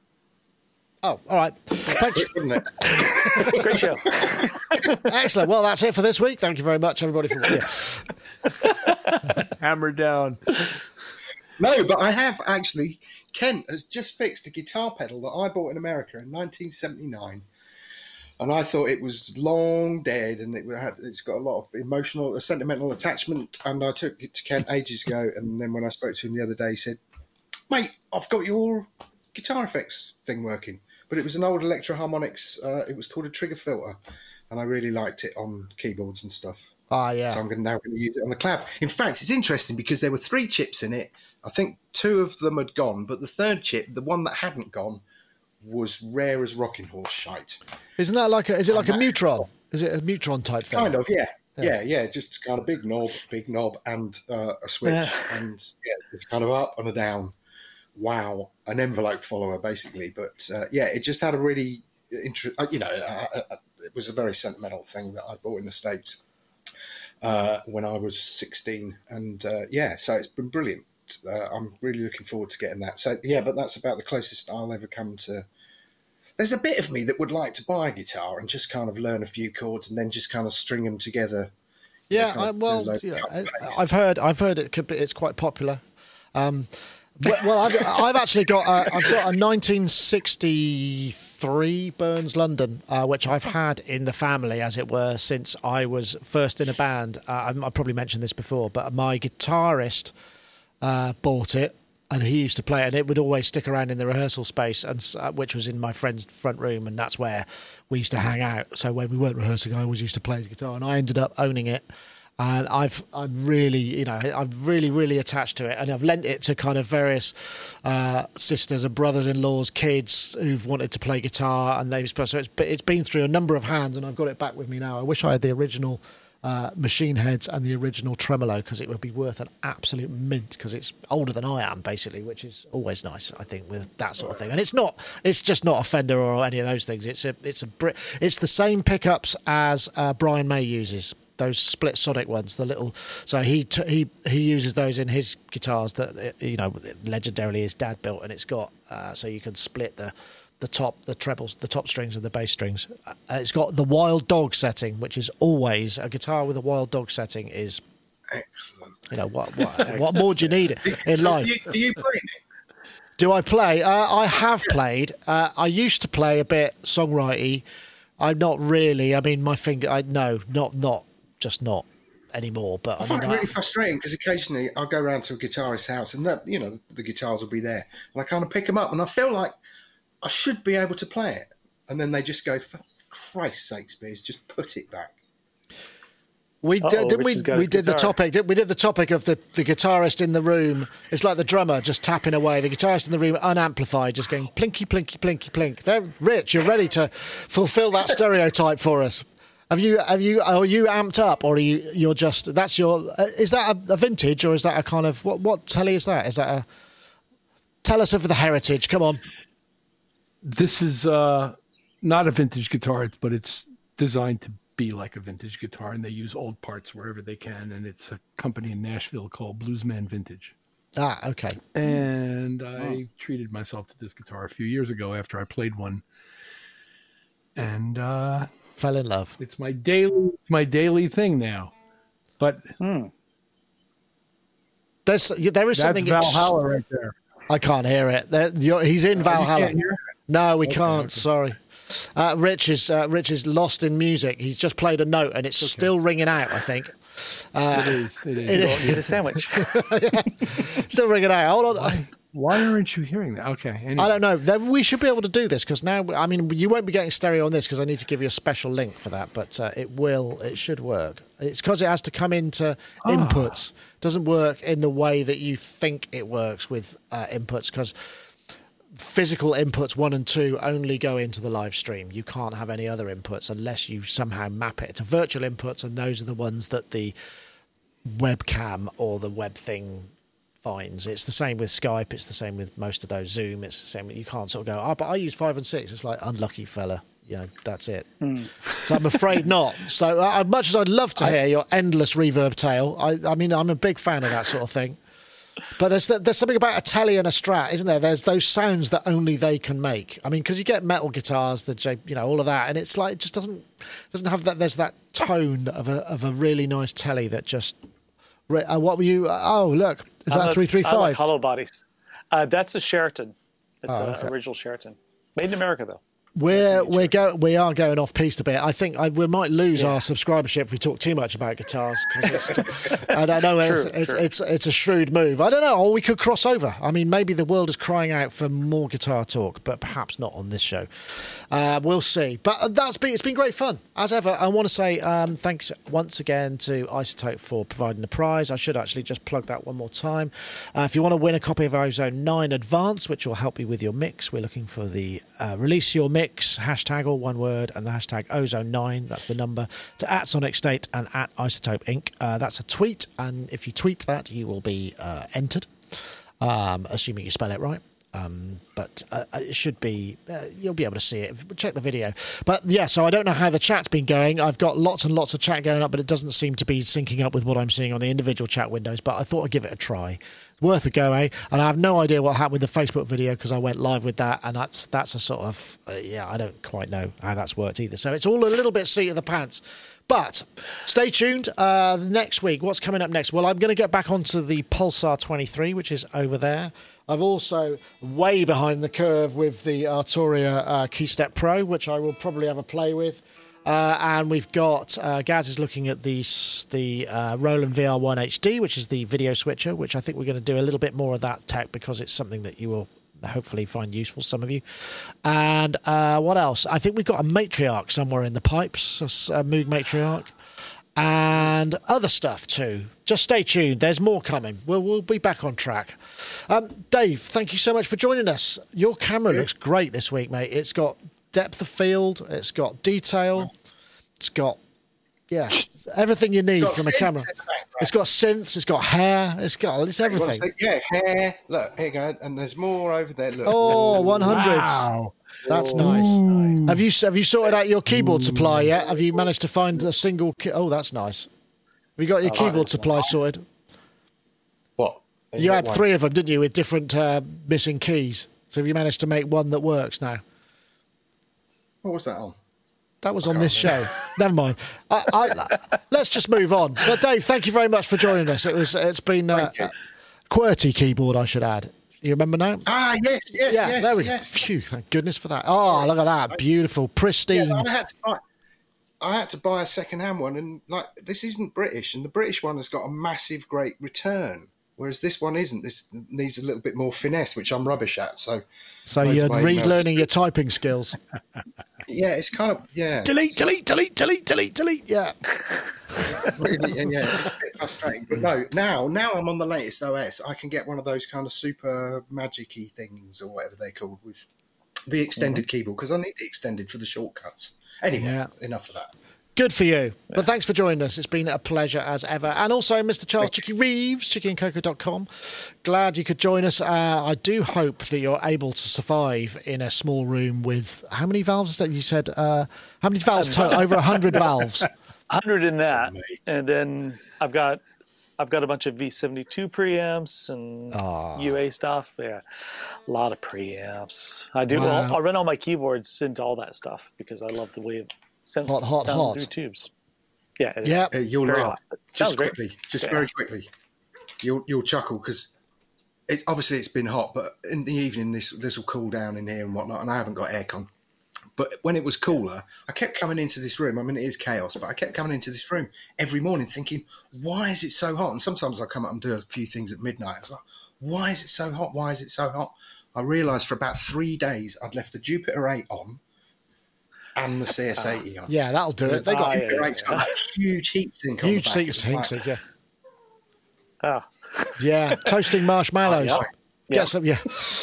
Oh, all right. Thanks. Wouldn't it? good. Great show. Excellent. Well, that's it for this week. Thank you very much, everybody, for watching. hammer down. No, but I have actually. Kent has just fixed a guitar pedal that I bought in America in 1979. and I thought it was long dead, and it had it's got a lot of emotional, a sentimental attachment. And I took it to Kent ages ago, and then when I spoke to him the other day, he said, "Mate, I've got your guitar effects thing working." But it was an old Electro Harmonix. Uh, it was called a trigger filter, and I really liked it on keyboards and stuff. Ah, yeah. So I'm going to now going to use it on the cloud. In fact, it's interesting because there were three chips in it. I think two of them had gone, but the third chip, the one that hadn't gone, was rare as rocking horse shite. Isn't that like a? Is it like a Mutron? Is it a Mutron type thing? Kind of, yeah. Yeah, yeah, just kind of big knob, big knob, and uh, a switch, Yeah. and yeah, it's kind of up and a down. Wow, an envelope follower basically, but uh, yeah, it just had a really, inter- uh, you know, uh, uh, it was a very sentimental thing that I bought in the states uh, when I was sixteen, and uh, yeah, so it's been brilliant. Uh, I'm really looking forward to getting that. So yeah, but that's about the closest I'll ever come to. There's a bit of me that would like to buy a guitar and just kind of learn a few chords and then just kind of string them together Yeah, I, well, yeah, I've heard, I've heard it could be, it's quite popular. Um, well, I've, I've actually got, a, I've got a 1963 Burns London, uh, which I've had in the family, as it were, since I was first in a band. Uh, I, I probably mentioned this before, but my guitarist uh, bought it. And he used to play it, and it would always stick around in the rehearsal space, and uh, which was in my friend's front room, and that's where we used to hang out. So when we weren't rehearsing, I always used to play his guitar, and I ended up owning it. And I've, I'm really, you know, I'm really, really attached to it, and I've lent it to kind of various uh, sisters and brothers-in-laws, kids who've wanted to play guitar, and they've so it's, it's been through a number of hands, and I've got it back with me now. I wish I had the original uh, machine heads and the original tremolo because it would be worth an absolute mint because it's older than I am basically, which is always nice I think with that sort of thing. And it's not, it's just not a Fender or any of those things. It's a, it's a, it's the same pickups as uh, Brian May uses. Those split sonic ones, the little. So he t- he he uses those in his guitars that uh, you know legendarily his dad built, and it's got uh, so you can split the the top, the trebles, the top strings and the bass strings. Uh, it's got the wild dog setting, which is always a guitar with a wild dog setting is, excellent. you know, what what, what more do you need in So life? do you play it? Do I play? Uh, I have played. Uh, I used to play a bit songwriting. I'm not really. I mean, my finger. I no, not not just not anymore. But I I find mean, it I, really frustrating because occasionally I'll go around to a guitarist's house and that, you know the guitars will be there and I kind of pick them up and I feel like I should be able to play it and then they just go for Christ's sakes, Beers, just put it back. We did, Uh-oh, didn't we? We his did the topic. did- We did the topic of the, the guitarist in the room. It's like the drummer just tapping away. The guitarist in the room, unamplified, just going plinky, plinky, plinky, plink. There, Rich, you're ready to fulfil that stereotype for us. Have you? Have you? Are you amped up, or are you? You're just. That's your. Uh, is that a, a vintage, or is that a kind of what? What telly is that? Is that a? Tell us of the heritage. Come on. This is uh, not a vintage guitar, but it's designed to be like a vintage guitar, and they use old parts wherever they can. And it's a company in Nashville called Bluesman Vintage. Ah, okay. And I treated myself to this guitar a few years ago after I played one, and uh, Fell in love. it's my daily my daily thing now. But There's there is that's something. ex- Valhalla right there. I can't hear it. There, you're, he's in Valhalla. can't? No, we can't. Sorry. Uh, Rich is uh, Rich is lost in music. He's just played a note and it's still ringing out. I think it is. It is. it Well, get a sandwich. still ringing out. Hold on. Why aren't you hearing that? Okay. Anyway. I don't know. We should be able to do this because now, I mean, you won't be getting stereo on this because I need to give you a special link for that. But uh, it will. It should work. It's because it has to come into inputs. Doesn't work in the way that you think it works with uh, inputs because physical inputs one and two only go into the live stream. You can't have any other inputs unless you somehow map it to virtual inputs, and those are the ones that the webcam or the web thing finds. It's the same with Skype. It's the same with most of those Zoom. It's the same. You can't sort of go, oh, but I use five and six. It's like unlucky fella. You know, that's it. So I'm afraid not. So uh, as much as I'd love to hear your endless reverb tale, I, I mean, I'm a big fan of that sort of thing. But there's there's something about a telly and a strat, isn't there? There's those sounds that only they can make. I mean, because you get metal guitars, the J- you know all of that, and it's like it just doesn't doesn't have that. There's that tone of a of a really nice telly that just. Uh, what were you? Oh, look, is I'm that three three like hollow bodies. Uh, that's a Sheraton. It's Oh, an okay. original Sheraton, made in America though. We're we're go we are going off piste a bit. I think I, we might lose our subscribership if we talk too much about guitars. it's, I know. It's, True, it's, true. it's it's a shrewd move. I don't know. Or we could cross over. I mean, maybe the world is crying out for more guitar talk, but perhaps not on this show. Uh, we'll see. But uh, that's been it's been great fun as ever. I want to say um, thanks once again to iZotope for providing the prize. I should actually just plug that one more time. Uh, if you want to win a copy of Ozone Nine Advance, which will help you with your mix, we're looking for the uh, release your mix hashtag all one word and the hashtag Ozone Nine. That's the number to at Sonic State and at iZotope Inc. Uh, that's a tweet, and if you tweet that, you will be uh, entered um, assuming you spell it right. Um, but uh, it should be, uh, you'll be able to see it. Check the video. But yeah, so I don't know how the chat's been going. I've got lots and lots of chat going up, but it doesn't seem to be syncing up with what I'm seeing on the individual chat windows. But I thought I'd give it a try. Worth a go, eh? And I have no idea what happened with the Facebook video because I went live with that, and that's that's a sort of uh, yeah, I don't quite know how that's worked either. So it's all a little bit seat of the pants. But stay tuned. Uh, next week, what's coming up next? Well, I'm going to get back onto the Pulsar 23, which is over there. I've also way behind the curve with the Arturia uh, Keystep Pro, which I will probably have a play with. Uh, and we've got uh, Gaz is looking at the the uh, Roland VR1 HD, which is the video switcher, which I think we're going to do a little bit more of that tech because it's something that you will hopefully find useful, some of you. And uh, what else? I think we've got a matriarch somewhere in the pipes, a Moog matriarch, and other stuff too. Just stay tuned. There's more coming. We'll, we'll be back on track. Um, Dave, thank you so much for joining us. Your camera looks great this week, mate. It's got depth of field, it's got detail, it's got yeah, everything you need from a camera. in. It's got synths, it's got hair, it's got it's everything. see- Yeah, hair. Look, here you go. And there's more over there. Look. Oh, 100s. Wow. That's nice. Have you have you sorted out your keyboard supply yet? Have you managed to find a single? Key- oh, that's nice. Have you got your keyboard supply sorted? What? You got had one? three of them, didn't you, with different uh, missing keys? So have you managed to make one that works now? What was that on? That was on this show. Never mind. I, I, let's just move on. But Dave, thank you very much for joining us. It was it's been uh, Thank uh, QWERTY keyboard, I should add. You remember now? Ah, yes, yes, yeah, yes. there we go. yes. Phew, thank goodness for that. Oh, look at that. Beautiful, pristine. Yeah, I had to buy. I had to buy a second-hand one, and like this isn't British, and the British one has got a massive, great return, whereas this one isn't. This needs a little bit more finesse, which I'm rubbish at. So, so you're of my emails. relearning your typing skills. yeah, it's kind of yeah, delete, delete, delete, delete, delete, delete. Yeah. really, and yeah, it's a bit frustrating. But no, now, now I'm on the latest OS. I can get one of those kind of super magic-y things or whatever they're called with the extended keyboard because I need the extended for the shortcuts. Anyway, Yeah. enough of that. Good for you. But thanks for joining us. It's been a pleasure as ever. And also, Mr. Charles Chicky Reeves, chickyandcoco.com. Glad you could join us. Uh, I do hope that you're able to survive in a small room with how many valves that you said? Uh, how many valves? To- over 100 valves. hundred in that, and then I've got I've got a bunch of V72 preamps and Ah. UA stuff. Yeah, a lot of preamps. I do. Wow. I'll, I'll run all my keyboards into all that stuff because I love the way sounds, Hot, hot, sounds hot. through tubes. Yeah, Yeah. Uh, you'll very laugh. hot. Just Sounds great. quickly, just Yeah. very quickly. You'll you'll chuckle because it's obviously it's been hot, but in the evening this this will cool down in here and whatnot, and I haven't got aircon. But when it was cooler, I kept coming into this room. I mean, it is chaos, but I kept coming into this room every morning thinking, why is it so hot? And sometimes I come up and do a few things at midnight. It's like, why is it so hot? Why is it so hot? I realised for about three days I'd left the Jupiter 8 on and the CS80 on. Yeah, that'll do it. They got Ah, yeah, Jupiter 8's got a huge heat sink on huge the back. seats, heat like- sinks, yeah. Oh, Yeah, toasting marshmallows. yeah. Get Yeah. some, yeah.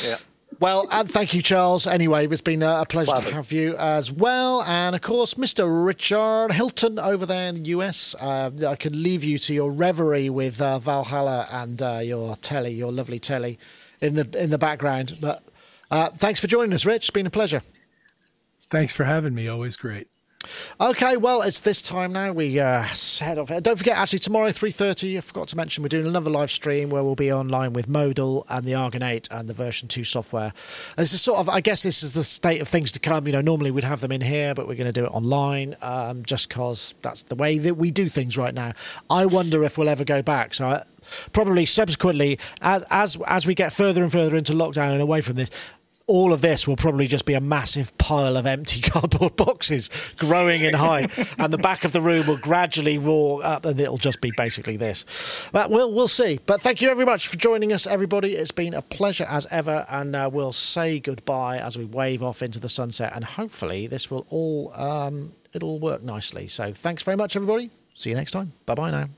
yeah. Well, and thank you, Charles. Anyway, it's been a pleasure to Gladly. have you as well. And of course, Mr. Richard Hilton over there in the US. Uh, I can leave you to your reverie with uh, Valhalla and uh, your telly, your lovely telly, in the in the background. But uh, thanks for joining us, Rich. It's been a pleasure. Thanks for having me. Always great. Okay, well, it's this time now. We uh, head off. Don't forget, actually, tomorrow three thirty. I forgot to mention we're doing another live stream where we'll be online with Modal and the Argon8 and the version two software. This is sort of, I guess, this is the state of things to come. You know, normally we'd have them in here, but we're going to do it online, um, just because that's the way that we do things right now. I wonder if we'll ever go back. So. I, Probably subsequently, as, as as we get further and further into lockdown and away from this, all of this will probably just be a massive pile of empty cardboard boxes growing in height, and the back of the room will gradually roar up, and it'll just be basically this. But we'll we'll see. But thank you very much for joining us, everybody. It's been a pleasure as ever, and uh, we'll say goodbye as we wave off into the sunset, and hopefully this will all um, it'll work nicely. So thanks very much, everybody. See you next time. Bye bye now.